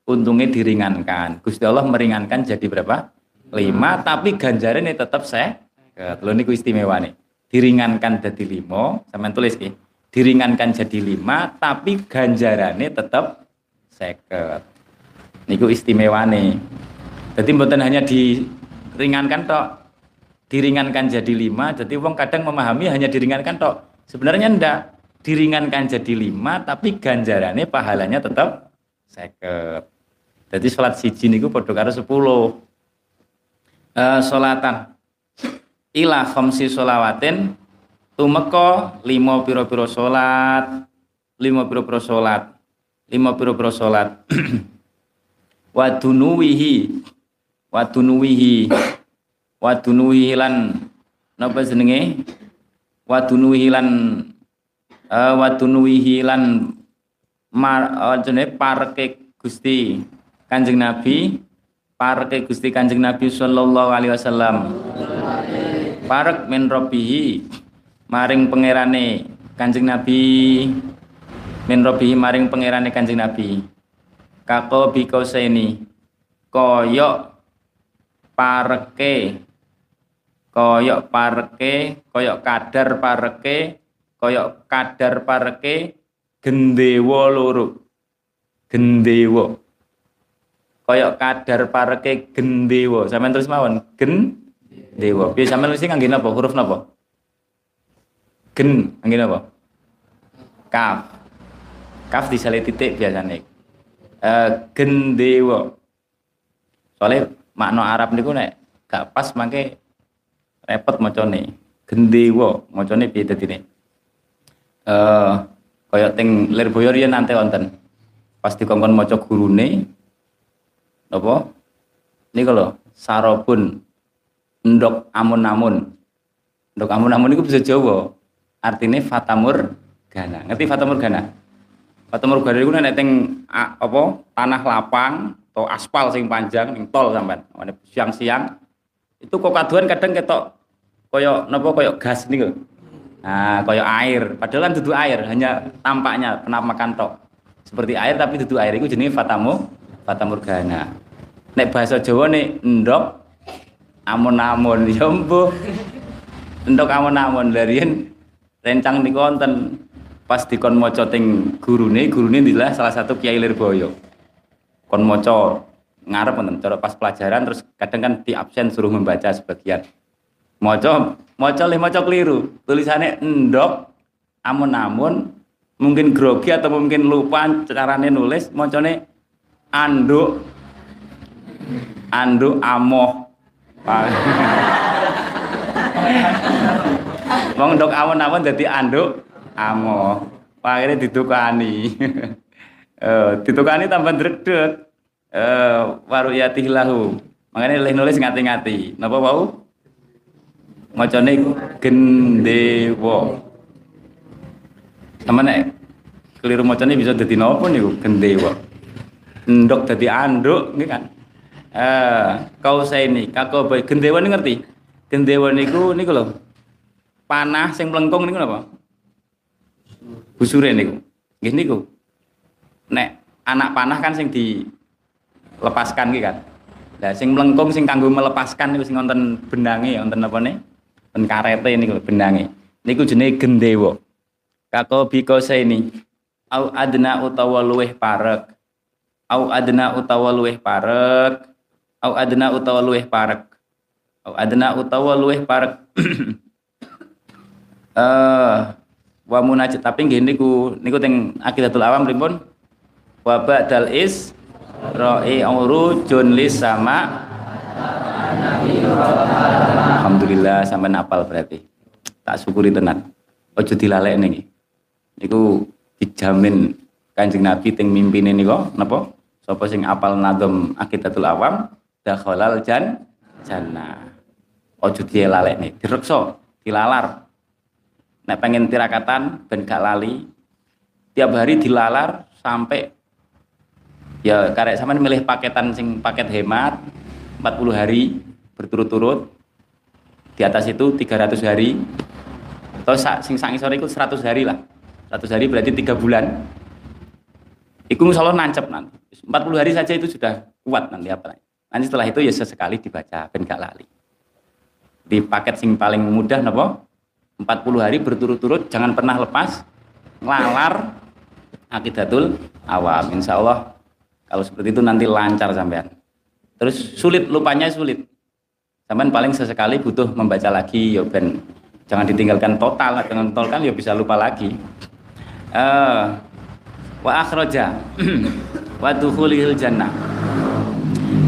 untungnya diringankan. Gusti Allah meringankan jadi berapa? Lima. Tapi ganjarannya tetap saya kalau ini istimewa nih. Diringankan jadi lima. Sama tulis nih diringankan jadi lima tapi ganjarannya tetap seket niku istimewa nih. Jadi bukan hanya diringankan tok. Diringankan jadi lima jadi wong kadang memahami hanya diringankan tok. Sebenarnya ndak diringankan jadi lima tapi ganjarannya pahalanya tetap seket. Jadi sholat siji niku padha karo sepuluh. Uh, sholatan. Ila khamsi sholawatin. Tumeka lima piro-piro sholat. Lima piro-piro sholat. Lima piro-piro sholat. Wadunuwihi. Wadunuwihi. Wadunuwihi lan napa jenenge? Wadunuwihi lan uh, lan mar uh, jenenge parke Gusti Kanjeng Nabi parke Gusti Kanjeng Nabi sallallahu alaihi wasallam. Parek min robbihi maring pangerane Kanjeng Nabi. Min maring pangerane Kanjeng Nabi. Kako bikauseni koyok pareke koyok pareke koyok kadar pareke koyok kadar pareke gendewa loro. Gendewa. Koyok kadar pareke gendewa. Sampean terus mawon? Gendewa piye sampean nulis ngangge napa huruf napa? Gen ngangge napa kaf. Kaf disale titik biasanya uh, gendewa. Soalnya makna Arab niku nek gak pas mangke repot macane. Gendewa. Macane piye dadine? Eh kaya teng Lirboyo riyen nante wonten. Pas dikongkon maca gurune napa? Niku lho, sarobun ndok amun-amun. Ndok amun-amun niku bisa Jawa. Artinya fatamur gana. Ngerti fatamur gana? Fatamur gana niku nek teng apa tanah lapang atau aspal sing panjang ning tol sampean. Siang-siang itu kok kaduan kadang ketok koyo napa koyo gas niku. Nah, koyo air. Padahal kan duduk air, hanya tampaknya penampakan tok. Seperti air tapi duduk air itu jenis fatamu fatamurgana. Nek bahasa Jawa nih endok amun-amun ya mbuh. Endok amun-amun darian rencang di konten pas dikon maca teng gurune, gurune adalah salah satu kiai Lirboyo. Kon maca ngarep wonten cara pas pelajaran terus kadang kan di absen suruh membaca sebagian. Maca maca le maca keliru. Tulisannya endok amun-amun mungkin grogi atau mungkin lupa carane nulis macane anduk anduk amoh Wong ndok awon-awon dadi anduk amoh. Akhirnya ditukani. eh ditukani tambah dredeg. Eh waru yatih lahu. Makanya leh nulis ngati-ngati. Napa wau? Macane gendewa. Sama nek keliru macane bisa dadi napa niku gendewa. Ndok dadi anduk nggih kan. Eh, kau saya ini, kakak baik gendewa ini ngerti? Gendewa niku niku loh. Panah sing melengkung niku napa? Busure niku. Nggih niku. Nek anak panah kan sing dilepaskan iki kan. Lah sing melengkung sing kanggo melepaskan niku sing wonten bendange wonten apa ne? Wonten karete niku bendange. Niku jenenge gendewa. Kako biko ini. Au adna utawa luweh parek. Au adna utawa luweh parek au adna utawa luweh parek au adna utawa luweh parek eh wa munajat tapi nggih niku niku teng akidatul awam pripun wa ba'dal is ra'i urujun lis sama Alhamdulillah sampai napal berarti. Tak syukuri tenan. Ojo dilalek nih niku dijamin kanjeng Nabi teng mimpine niku napa? Sapa sing apal nadom akidatul awam dakhalal jan jannah. Ojo nih direkso dilalar. Nek pengen tirakatan ben gak lali. Tiap hari dilalar sampai ya karek sama milih paketan sing paket hemat 40 hari berturut-turut di atas itu 300 hari atau sing sangi sore itu 100 hari lah 100 hari berarti tiga bulan itu insya Allah nancep nanti 40 hari saja itu sudah kuat nanti apa Nanti setelah itu ya sesekali dibaca ben gak lali. Di paket sing paling mudah napa? 40 hari berturut-turut jangan pernah lepas ngelalar akidatul awam. Insya Allah kalau seperti itu nanti lancar sampean. Terus sulit lupanya sulit. Sampean paling sesekali butuh membaca lagi ya ben jangan ditinggalkan total, jangan total kan ya bisa lupa lagi. Uh, wa akhraja wa dukhulil jannah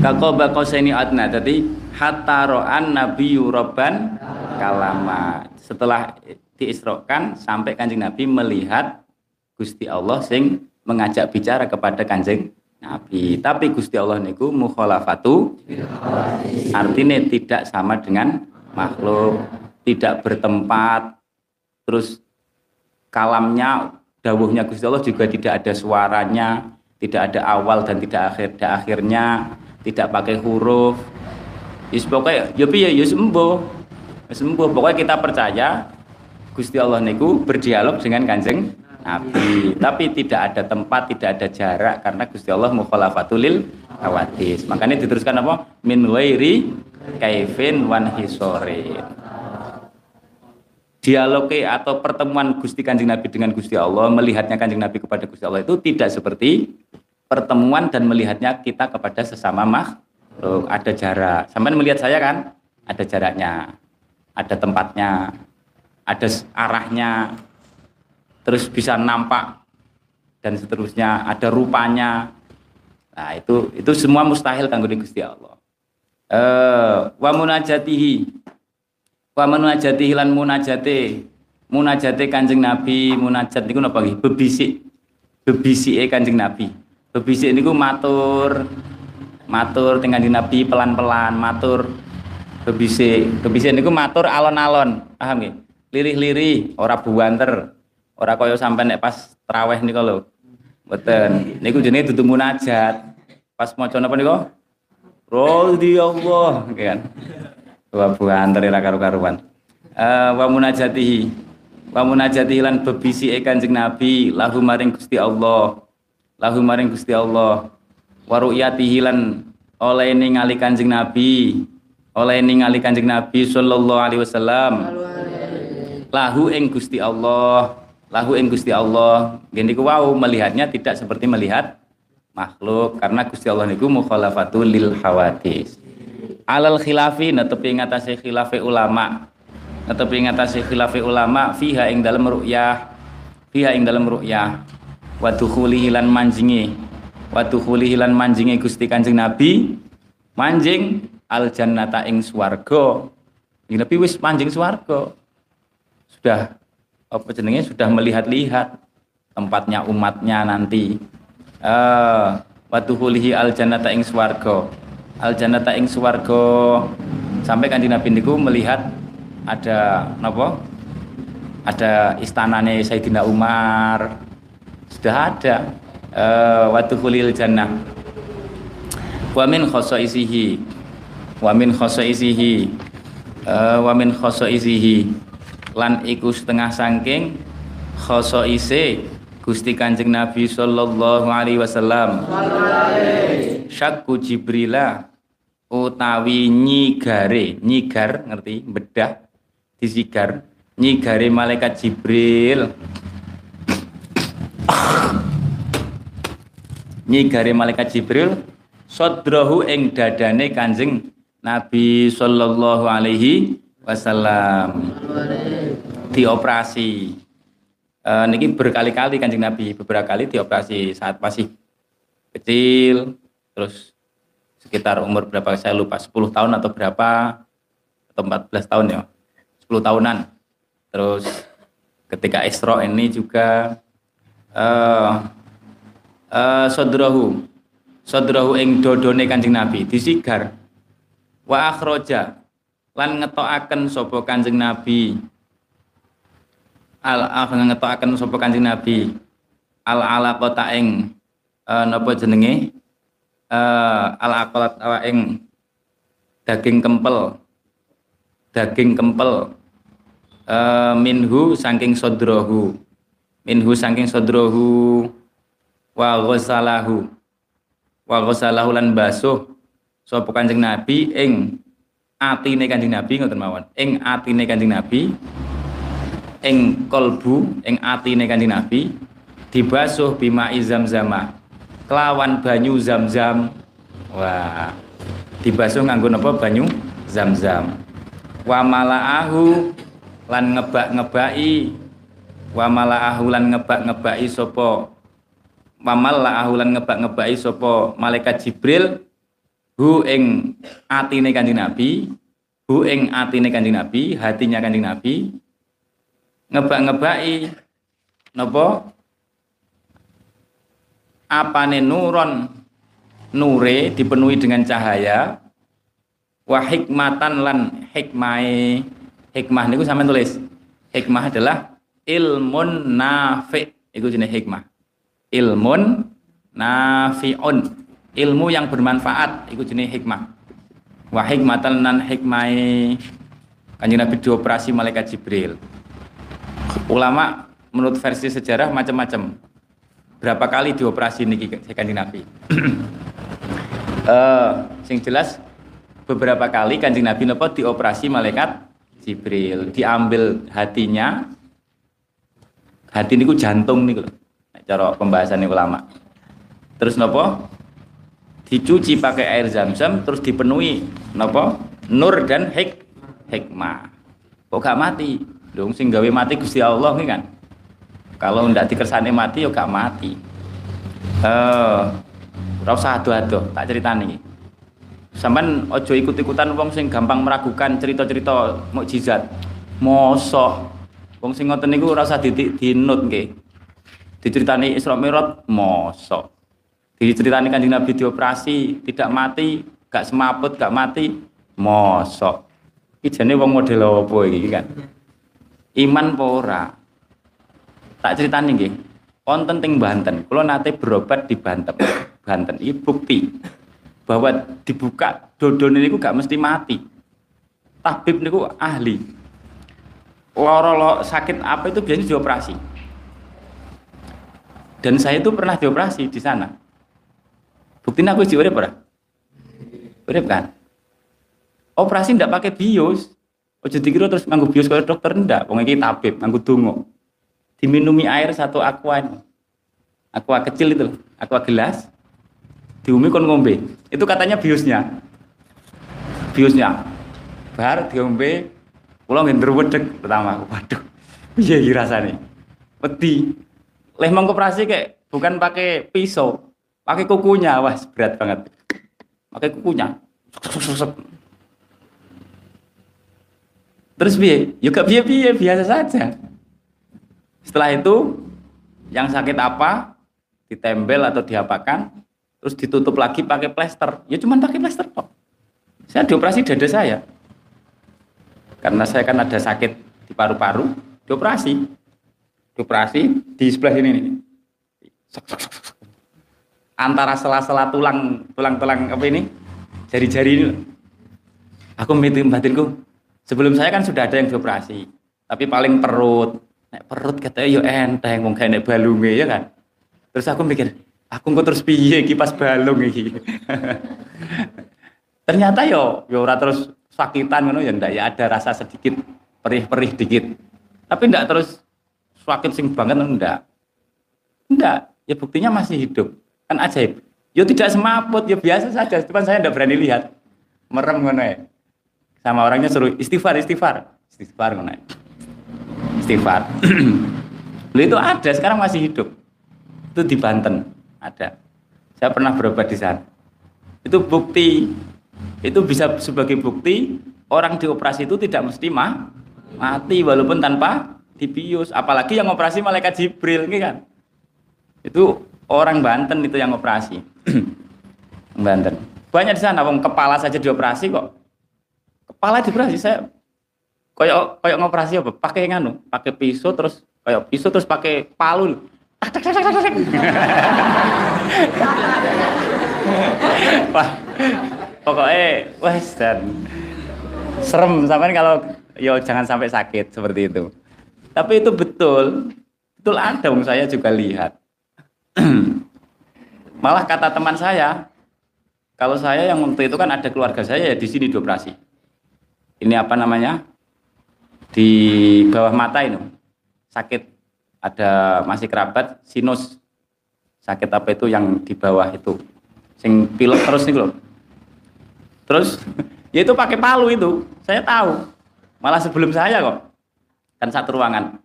Kakoba ini adna. Jadi hatta ro'an Nabi Rabban kalama. Setelah diisrokan sampai kanjeng Nabi melihat Gusti Allah sing mengajak bicara kepada kanjeng Nabi. Tapi Gusti Allah niku mukhalafatu artinya tidak sama dengan makhluk, tidak bertempat. Terus kalamnya dawuhnya Gusti Allah juga tidak ada suaranya, tidak ada awal dan tidak akhir tidak akhirnya tidak pakai huruf. Yus pokoknya ya ya sembuh sembuh pokoknya kita percaya Gusti Allah niku berdialog dengan kanjeng Nabi tapi tidak ada tempat tidak ada jarak karena Gusti Allah mukhalafatulil awadis makanya diteruskan apa? Min wairi kaifin wan hisorin dialog atau pertemuan Gusti Kanjeng Nabi dengan Gusti Allah melihatnya Kanjeng Nabi kepada Gusti Allah itu tidak seperti pertemuan dan melihatnya kita kepada sesama makhluk. Ada jarak. Sampai melihat saya kan? Ada jaraknya ada tempatnya ada arahnya terus bisa nampak dan seterusnya ada rupanya. Nah itu itu semua mustahil kanggo Gusti Allah. Eh wa munajatihi wa munajatihi lan munajate munajate Kanjeng Nabi munajat niku napa nggih? Bebisik. Bebisike Kanjeng Nabi. Bebisik niku matur matur teng Kanjeng Nabi pelan-pelan matur bebisik. Bebisik niku matur alon-alon. Paham nggih? Lirih-lirih ora buanter ora kaya sampai nek pas traweh niku lho. Mboten. Niku jenenge dudu munajat. Pas maca napa niku? Rodi Allah kan? Wa buanter ora karu-karuan. Uh, wa munajatihi. Wa munajatihi lan bebisi Kanjeng Nabi lahu maring Gusti Allah. Lahu maring Gusti Allah. Wa ru'yatihi lan oleh ningali Kanjeng Nabi. Oleh ningali Kanjeng Nabi sallallahu alaihi wasallam. Lahu ing Gusti Allah lahu ing Gusti Allah. Gini ku wow melihatnya tidak seperti melihat makhluk. Karena Gusti Allah niku mukhalafatul lil hawadis. Alal khilafi netepi ngatasé khilafe ulama. Netepi ngatasé khilafe ulama fiha ing dalam ru'yah. Fiha ing dalam ru'yah. Wa dukhulihi lan manjingi. Wa dukhulihi lan manjingi Gusti Kanjeng Nabi. Manjing al jannata ing swarga. Nabi wis manjing swarga. Sudah apa jenenge sudah melihat-lihat tempatnya umatnya nanti. Eh wa dukhulihi al jannata ing swarga. Al jannata ing swarga. Sampai kanjeng Nabi niku melihat ada napa? Ada istanane Sayyidina Umar. Sudah ada. Uh, wa dukhulil jannah. Wa min khasaisihi. Wa min khasaisihi. Uh, wa min lan iku setengah saking khasaise Gusti Kanjeng Nabi sallallahu alaihi wasallam. Syakku Jibrila utawi nyigare nyigar ngerti? Bedah disigar. Nyigare malaikat Jibril. Nyigare malaikat Jibril sodrahu ing dadane Kanjeng Nabi sallallahu alaihi wasallam dioperasi. Uh, niki berkali-kali Kanjeng Nabi beberapa kali dioperasi saat masih kecil terus sekitar umur berapa saya lupa 10 tahun atau berapa atau 14 tahun ya 10 tahunan. Terus ketika Isra ini juga uh, uh, sodrahu sodrahu ing dodone Kanjeng Nabi disigar. Wa akhroja lan ngetokaken sapa Kanjeng Nabi al ngetokaken sapa Kanjeng Nabi. Al alaqata ing uh, napa jenenge? Uh, al aqalat ing daging kempel. Daging kempel. Uh, minhu saking sodrohu minhu saking sodrohu wa ghasalahu. Wa ghasalahu lan basuh sapa Kanjeng Nabi ing atine Kanjeng Nabi ngoten mawon. Ing atine Kanjeng Nabi ing kolbu ing atine Kanjeng Nabi dibasuh bima izam zama. Kelawan banyu zam-zam. Wah dibasuh nganggo napa? Banyu zam-zam. Wa malaahu lan ngebak-ngebaki. Wa malaahu lan ngebak-ngebaki sapa? Wa malaahu lan ngebak-ngebaki sapa? Malaikat Jibril hu ing atine Kanjeng Nabi hu ing atine Kanjeng Nabi hatinya Kanjeng Nabi ngebak-ngebaki. Napa? Apane nuron? Nure dipenuhi dengan cahaya. Wa hikmatan lan hikmai hikmah niku sampean tulis. Hikmah adalah ilmun nafi. Itu jenis hikmah. Ilmun nafiun. Ilmu yang bermanfaat. Itu jenis hikmah. Wa hikmatan lan hikmai kanjeng Nabi dioperasi malaikat Jibril ulama menurut versi sejarah macam-macam. Berapa kali dioperasi niki kanjeng Nabi? Uh, sing jelas beberapa kali kanjeng Nabi nopo dioperasi malaikat Jibril. Diambil hatinya. Hati niku jantung niku cara pembahasan ulama. Terus nopo? Dicuci pakai air zam-zam terus dipenuhi nopo? Nur dan hik hikmah. Kok gak mati dong sing gawe mati Gusti Allah nih kan kalau ndak dikersane mati yo gak mati eh uh, ora usah ado-ado tak ceritani Sampai ojo ikut-ikutan wong sing gampang meragukan cerita-cerita mukjizat. Mosok wong sing ngoten niku ora usah dinut nggih. Diceritani Isra Mi'raj mosok. Diceritani Kanjeng Nabi dioperasi, tidak mati, gak semaput, gak mati, mosok. Iki jane wong model apa iki kan? Iman apa ora? Tak ceritani nggih. Wonten teng Banten, kula nate berobat di Banten. Banten iki bukti bahwa dibuka dodone niku gak mesti mati. Tabib niku ahli. Loro lo sakit apa itu biasanya dioperasi. Dan saya itu pernah dioperasi di sana. Buktinya aku urip ora? Urip kan? Operasi ndak pakai bios. Ojo dikira terus nganggo bios kaya dokter ndak, wong iki tabib nganggo donga. Diminumi air satu aqua. Aqua kecil itu, aqua gelas. Diumi kon ngombe. Itu katanya biusnya. Biusnya. Bar diombe kula nggih ndruwedeg pertama. Waduh. Piye iki rasane? Wedi. Leh mengkoperasi kayak bukan pakai pisau, pakai kukunya. Wah, berat banget. Pakai kukunya. Terus piye? Ya gak piye-piye, biasa saja. Setelah itu yang sakit apa ditempel atau diapakan terus ditutup lagi pakai plester. Ya cuma pakai plester kok saya dioperasi dada saya. Karena saya kan ada sakit di paru-paru dioperasi. Dioperasi di sebelah sini nih. Antara sela-sela tulang tulang-tulang apa ini? Jari-jari ini aku mitin batinku sebelum saya kan sudah ada yang dioperasi tapi paling perut. Nek perut katanya yo enteng mungkin nek balunge ya kan? Terus aku mikir aku kok terus piye iki pas balung iki? Ternyata yo yo ora terus sakitan ngono ya ndak ya ada rasa sedikit perih-perih dikit. Tapi ndak terus sakit sing banget ndak. Ndak ya buktinya masih hidup. Kan ajaib. Yo tidak semaput ya biasa saja cuman saya ndak berani lihat. Merem ngono ya sama orangnya suruh istighfar istighfar istighfar ya. istighfar Lalu itu ada sekarang masih hidup itu di Banten ada. Saya pernah berobat di sana. Itu bukti. Itu bisa sebagai bukti orang dioperasi itu tidak mesti mah mati walaupun tanpa dibius. Apalagi yang operasi malaikat Jibril, ini kan? Itu orang Banten itu yang operasi. Banten. Banyak di sana, wong kepala saja dioperasi kok. Kepala dioperasi saya koyok koyok ngoperasi apa? Pakai nganu, pakai pisau terus koyok pisau terus pakai palu Wah, pokoknya wes dan serem sampai kalau yo jangan sampai sakit seperti itu. Tapi itu betul, betul ada wong saya juga lihat. Malah kata teman saya, kalau saya yang waktu itu kan ada keluarga saya ya di sini dioperasi. Ini apa namanya? Di bawah mata ini. Sakit. Ada masih kerabat sinus. Sakit apa itu yang di bawah itu. Sing pilot terus nih loh. Terus ya itu pakai palu itu. Saya tahu. Malah sebelum saya kok. Kan satu ruangan.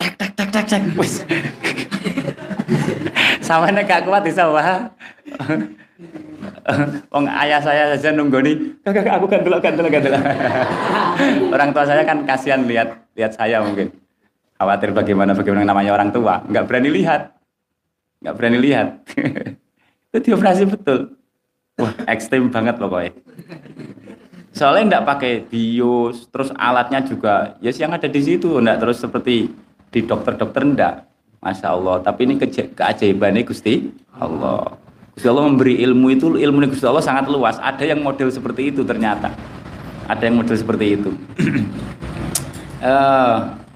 Tek tek tek tek wis. Sama gak kuat di sawah Wong ayah saya saja nunggu nih, kakak aku kan dulu kan. Orang tua saya kan kasihan lihat lihat saya mungkin. Khawatir bagaimana bagaimana namanya orang tua. Nggak berani lihat. Nggak berani lihat. Itu dioperasi betul. Wah ekstrim banget pokoknya soalnya nggak pakai bios terus alatnya juga ya yes, yang ada di situ nggak terus seperti di dokter-dokter ndak masya Allah. Tapi ini ke keajaiban Gusti Allah Gusti Allah memberi ilmu itu ilmu Gusti Allah sangat luas ada yang model seperti itu ternyata ada yang model seperti itu uh,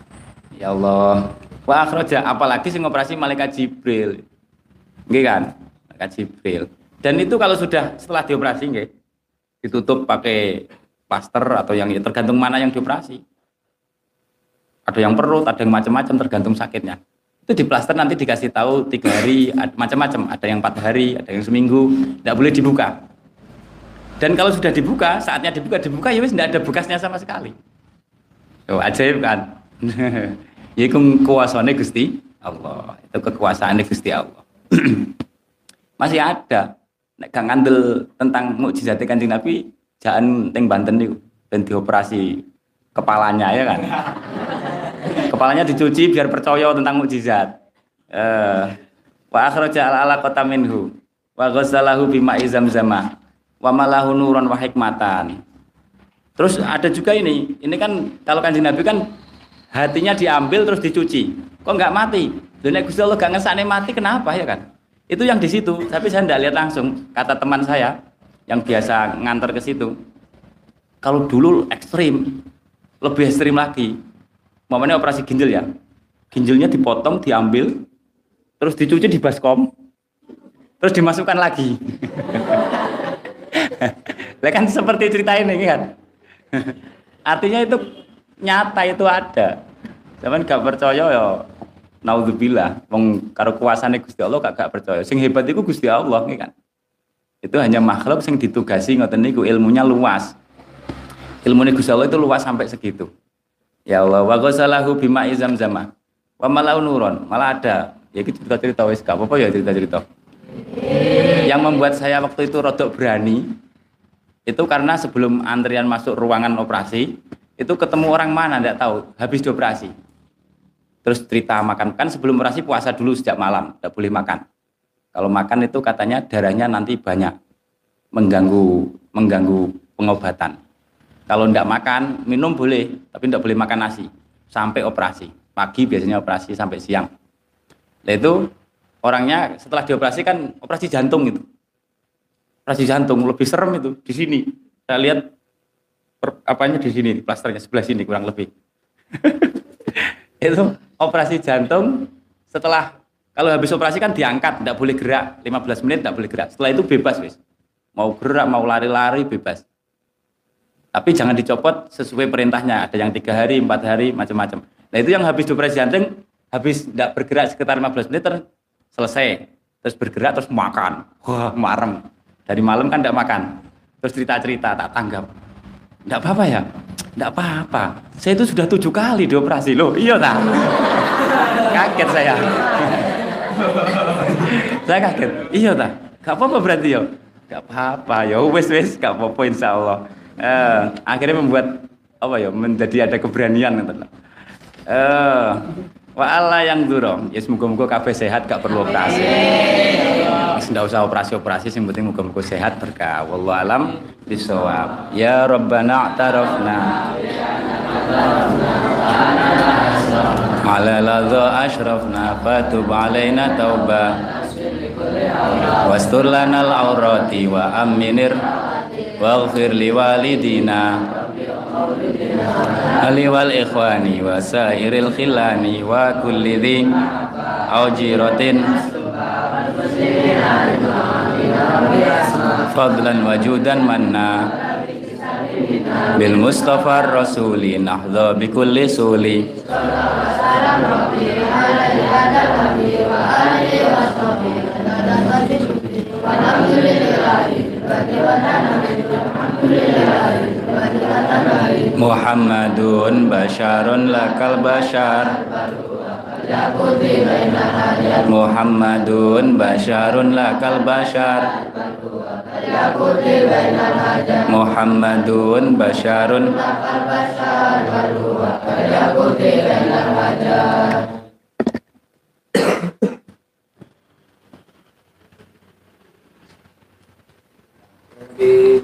Ya Allah. Wa akhraja apalagi sing operasi malaikat Jibril. Nggih kan? Malaikat Jibril. Dan itu kalau sudah setelah dioperasi nggih ditutup pakai plaster atau yang tergantung mana yang dioperasi. Ada yang perut, ada yang macam-macam tergantung sakitnya. Itu di plaster nanti dikasih tahu tiga hari, macam-macam. Ada yang empat hari, ada yang seminggu, tidak boleh dibuka. Dan kalau sudah dibuka, saatnya dibuka, dibuka ya wis tidak ada bekasnya sama sekali. Oh, ajaib kan? Iku kuasane Gusti Allah. Itu kekuasaan Gusti Allah. Masih ada. nek ngandel tentang mukjizat Kanjeng Nabi jangan teng Banten niku dan dioperasi kepalanya ya kan. Kepalanya dicuci biar percaya tentang mukjizat. Eh wa akhraja ala ala kota minhu wa ghassalahu bima zama wa malahu nuran wa hikmatan. Terus ada juga ini, ini kan kalau kanjeng Nabi kan hatinya diambil terus dicuci. Kok nggak mati? Dan Gusti Allah gak ngesane mati kenapa ya kan? Itu yang di situ, tapi saya tidak lihat langsung. Kata teman saya yang biasa ngantar ke situ, kalau dulu ekstrim, lebih ekstrim lagi. Momennya operasi ginjal ya, ginjalnya dipotong, diambil, terus dicuci di baskom, terus dimasukkan lagi. Lah kan seperti cerita ini kan. Artinya itu nyata itu ada. Zaman gak percaya ya naudzubillah wong karo kuasane Gusti Allah gak, gak percaya sing hebat itu Gusti Allah kan itu hanya makhluk sing ditugasi ngoten niku ilmunya luas ilmu Gusti Allah itu luas sampai segitu ya Allah wa ghasalahu bima izam zama. Wa malau nuron malah ada. Ya itu cerita-cerita wis gak apa-apa ya cerita-cerita. Yang membuat saya waktu itu rodok berani itu karena sebelum antrian masuk ruangan operasi itu ketemu orang mana tidak tahu. Habis dioperasi terus cerita makan. Kan sebelum operasi puasa dulu sejak malam tidak boleh makan. Kalau makan itu katanya darahnya nanti banyak. Mengganggu mengganggu pengobatan kalau tidak makan minum boleh tapi tidak boleh makan nasi. Sampai operasi. Pagi biasanya operasi sampai siang. Nah itu orangnya setelah dioperasi kan operasi jantung itu. Operasi jantung lebih serem itu di sini. Saya lihat per, apanya di sini plasternya sebelah sini kurang lebih. Itu operasi jantung setelah kalau habis operasi kan diangkat, tidak boleh gerak, 15 menit tidak boleh gerak. Setelah itu bebas, wis. Mau gerak, mau lari-lari bebas. Tapi jangan dicopot sesuai perintahnya. Ada yang tiga hari, empat hari, macam-macam. Nah itu yang habis operasi jantung, habis tidak bergerak sekitar 15 menit, ter selesai. Terus bergerak, terus makan. Wah, marem. Dari malam kan tidak makan. Terus cerita-cerita, tak tanggap. Tidak apa-apa ya? Tidak apa-apa. Saya itu sudah tujuh kali dioperasi loh. Iya tak? kaget saya. saya kaget. Iya tak? Gak apa-apa berarti ya? Gak apa-apa ya. Wes wes gak apa-apa insya Allah. Eh, akhirnya membuat apa ya? Menjadi ada keberanian. Eh, wa Allah yang durong. Ya semoga-moga kafe sehat gak perlu operasi. Tidak usah operasi-operasi, yang penting muka-muka sehat berkah. Wallahu alam bisawab. Ya Rabbana ladha ashrafna fatub alaina tauba wastur lana al-awrati wa aminir waghfir li walidina. Ali wal ikhwani wa sairil khilani wa kulli dhi aujiratin fadlan wajudan manna. Bil Muhammadun basyarun lakal basyar Muhammadun basyarun lakal basyar Muhammadun basyarun lakal basyar Di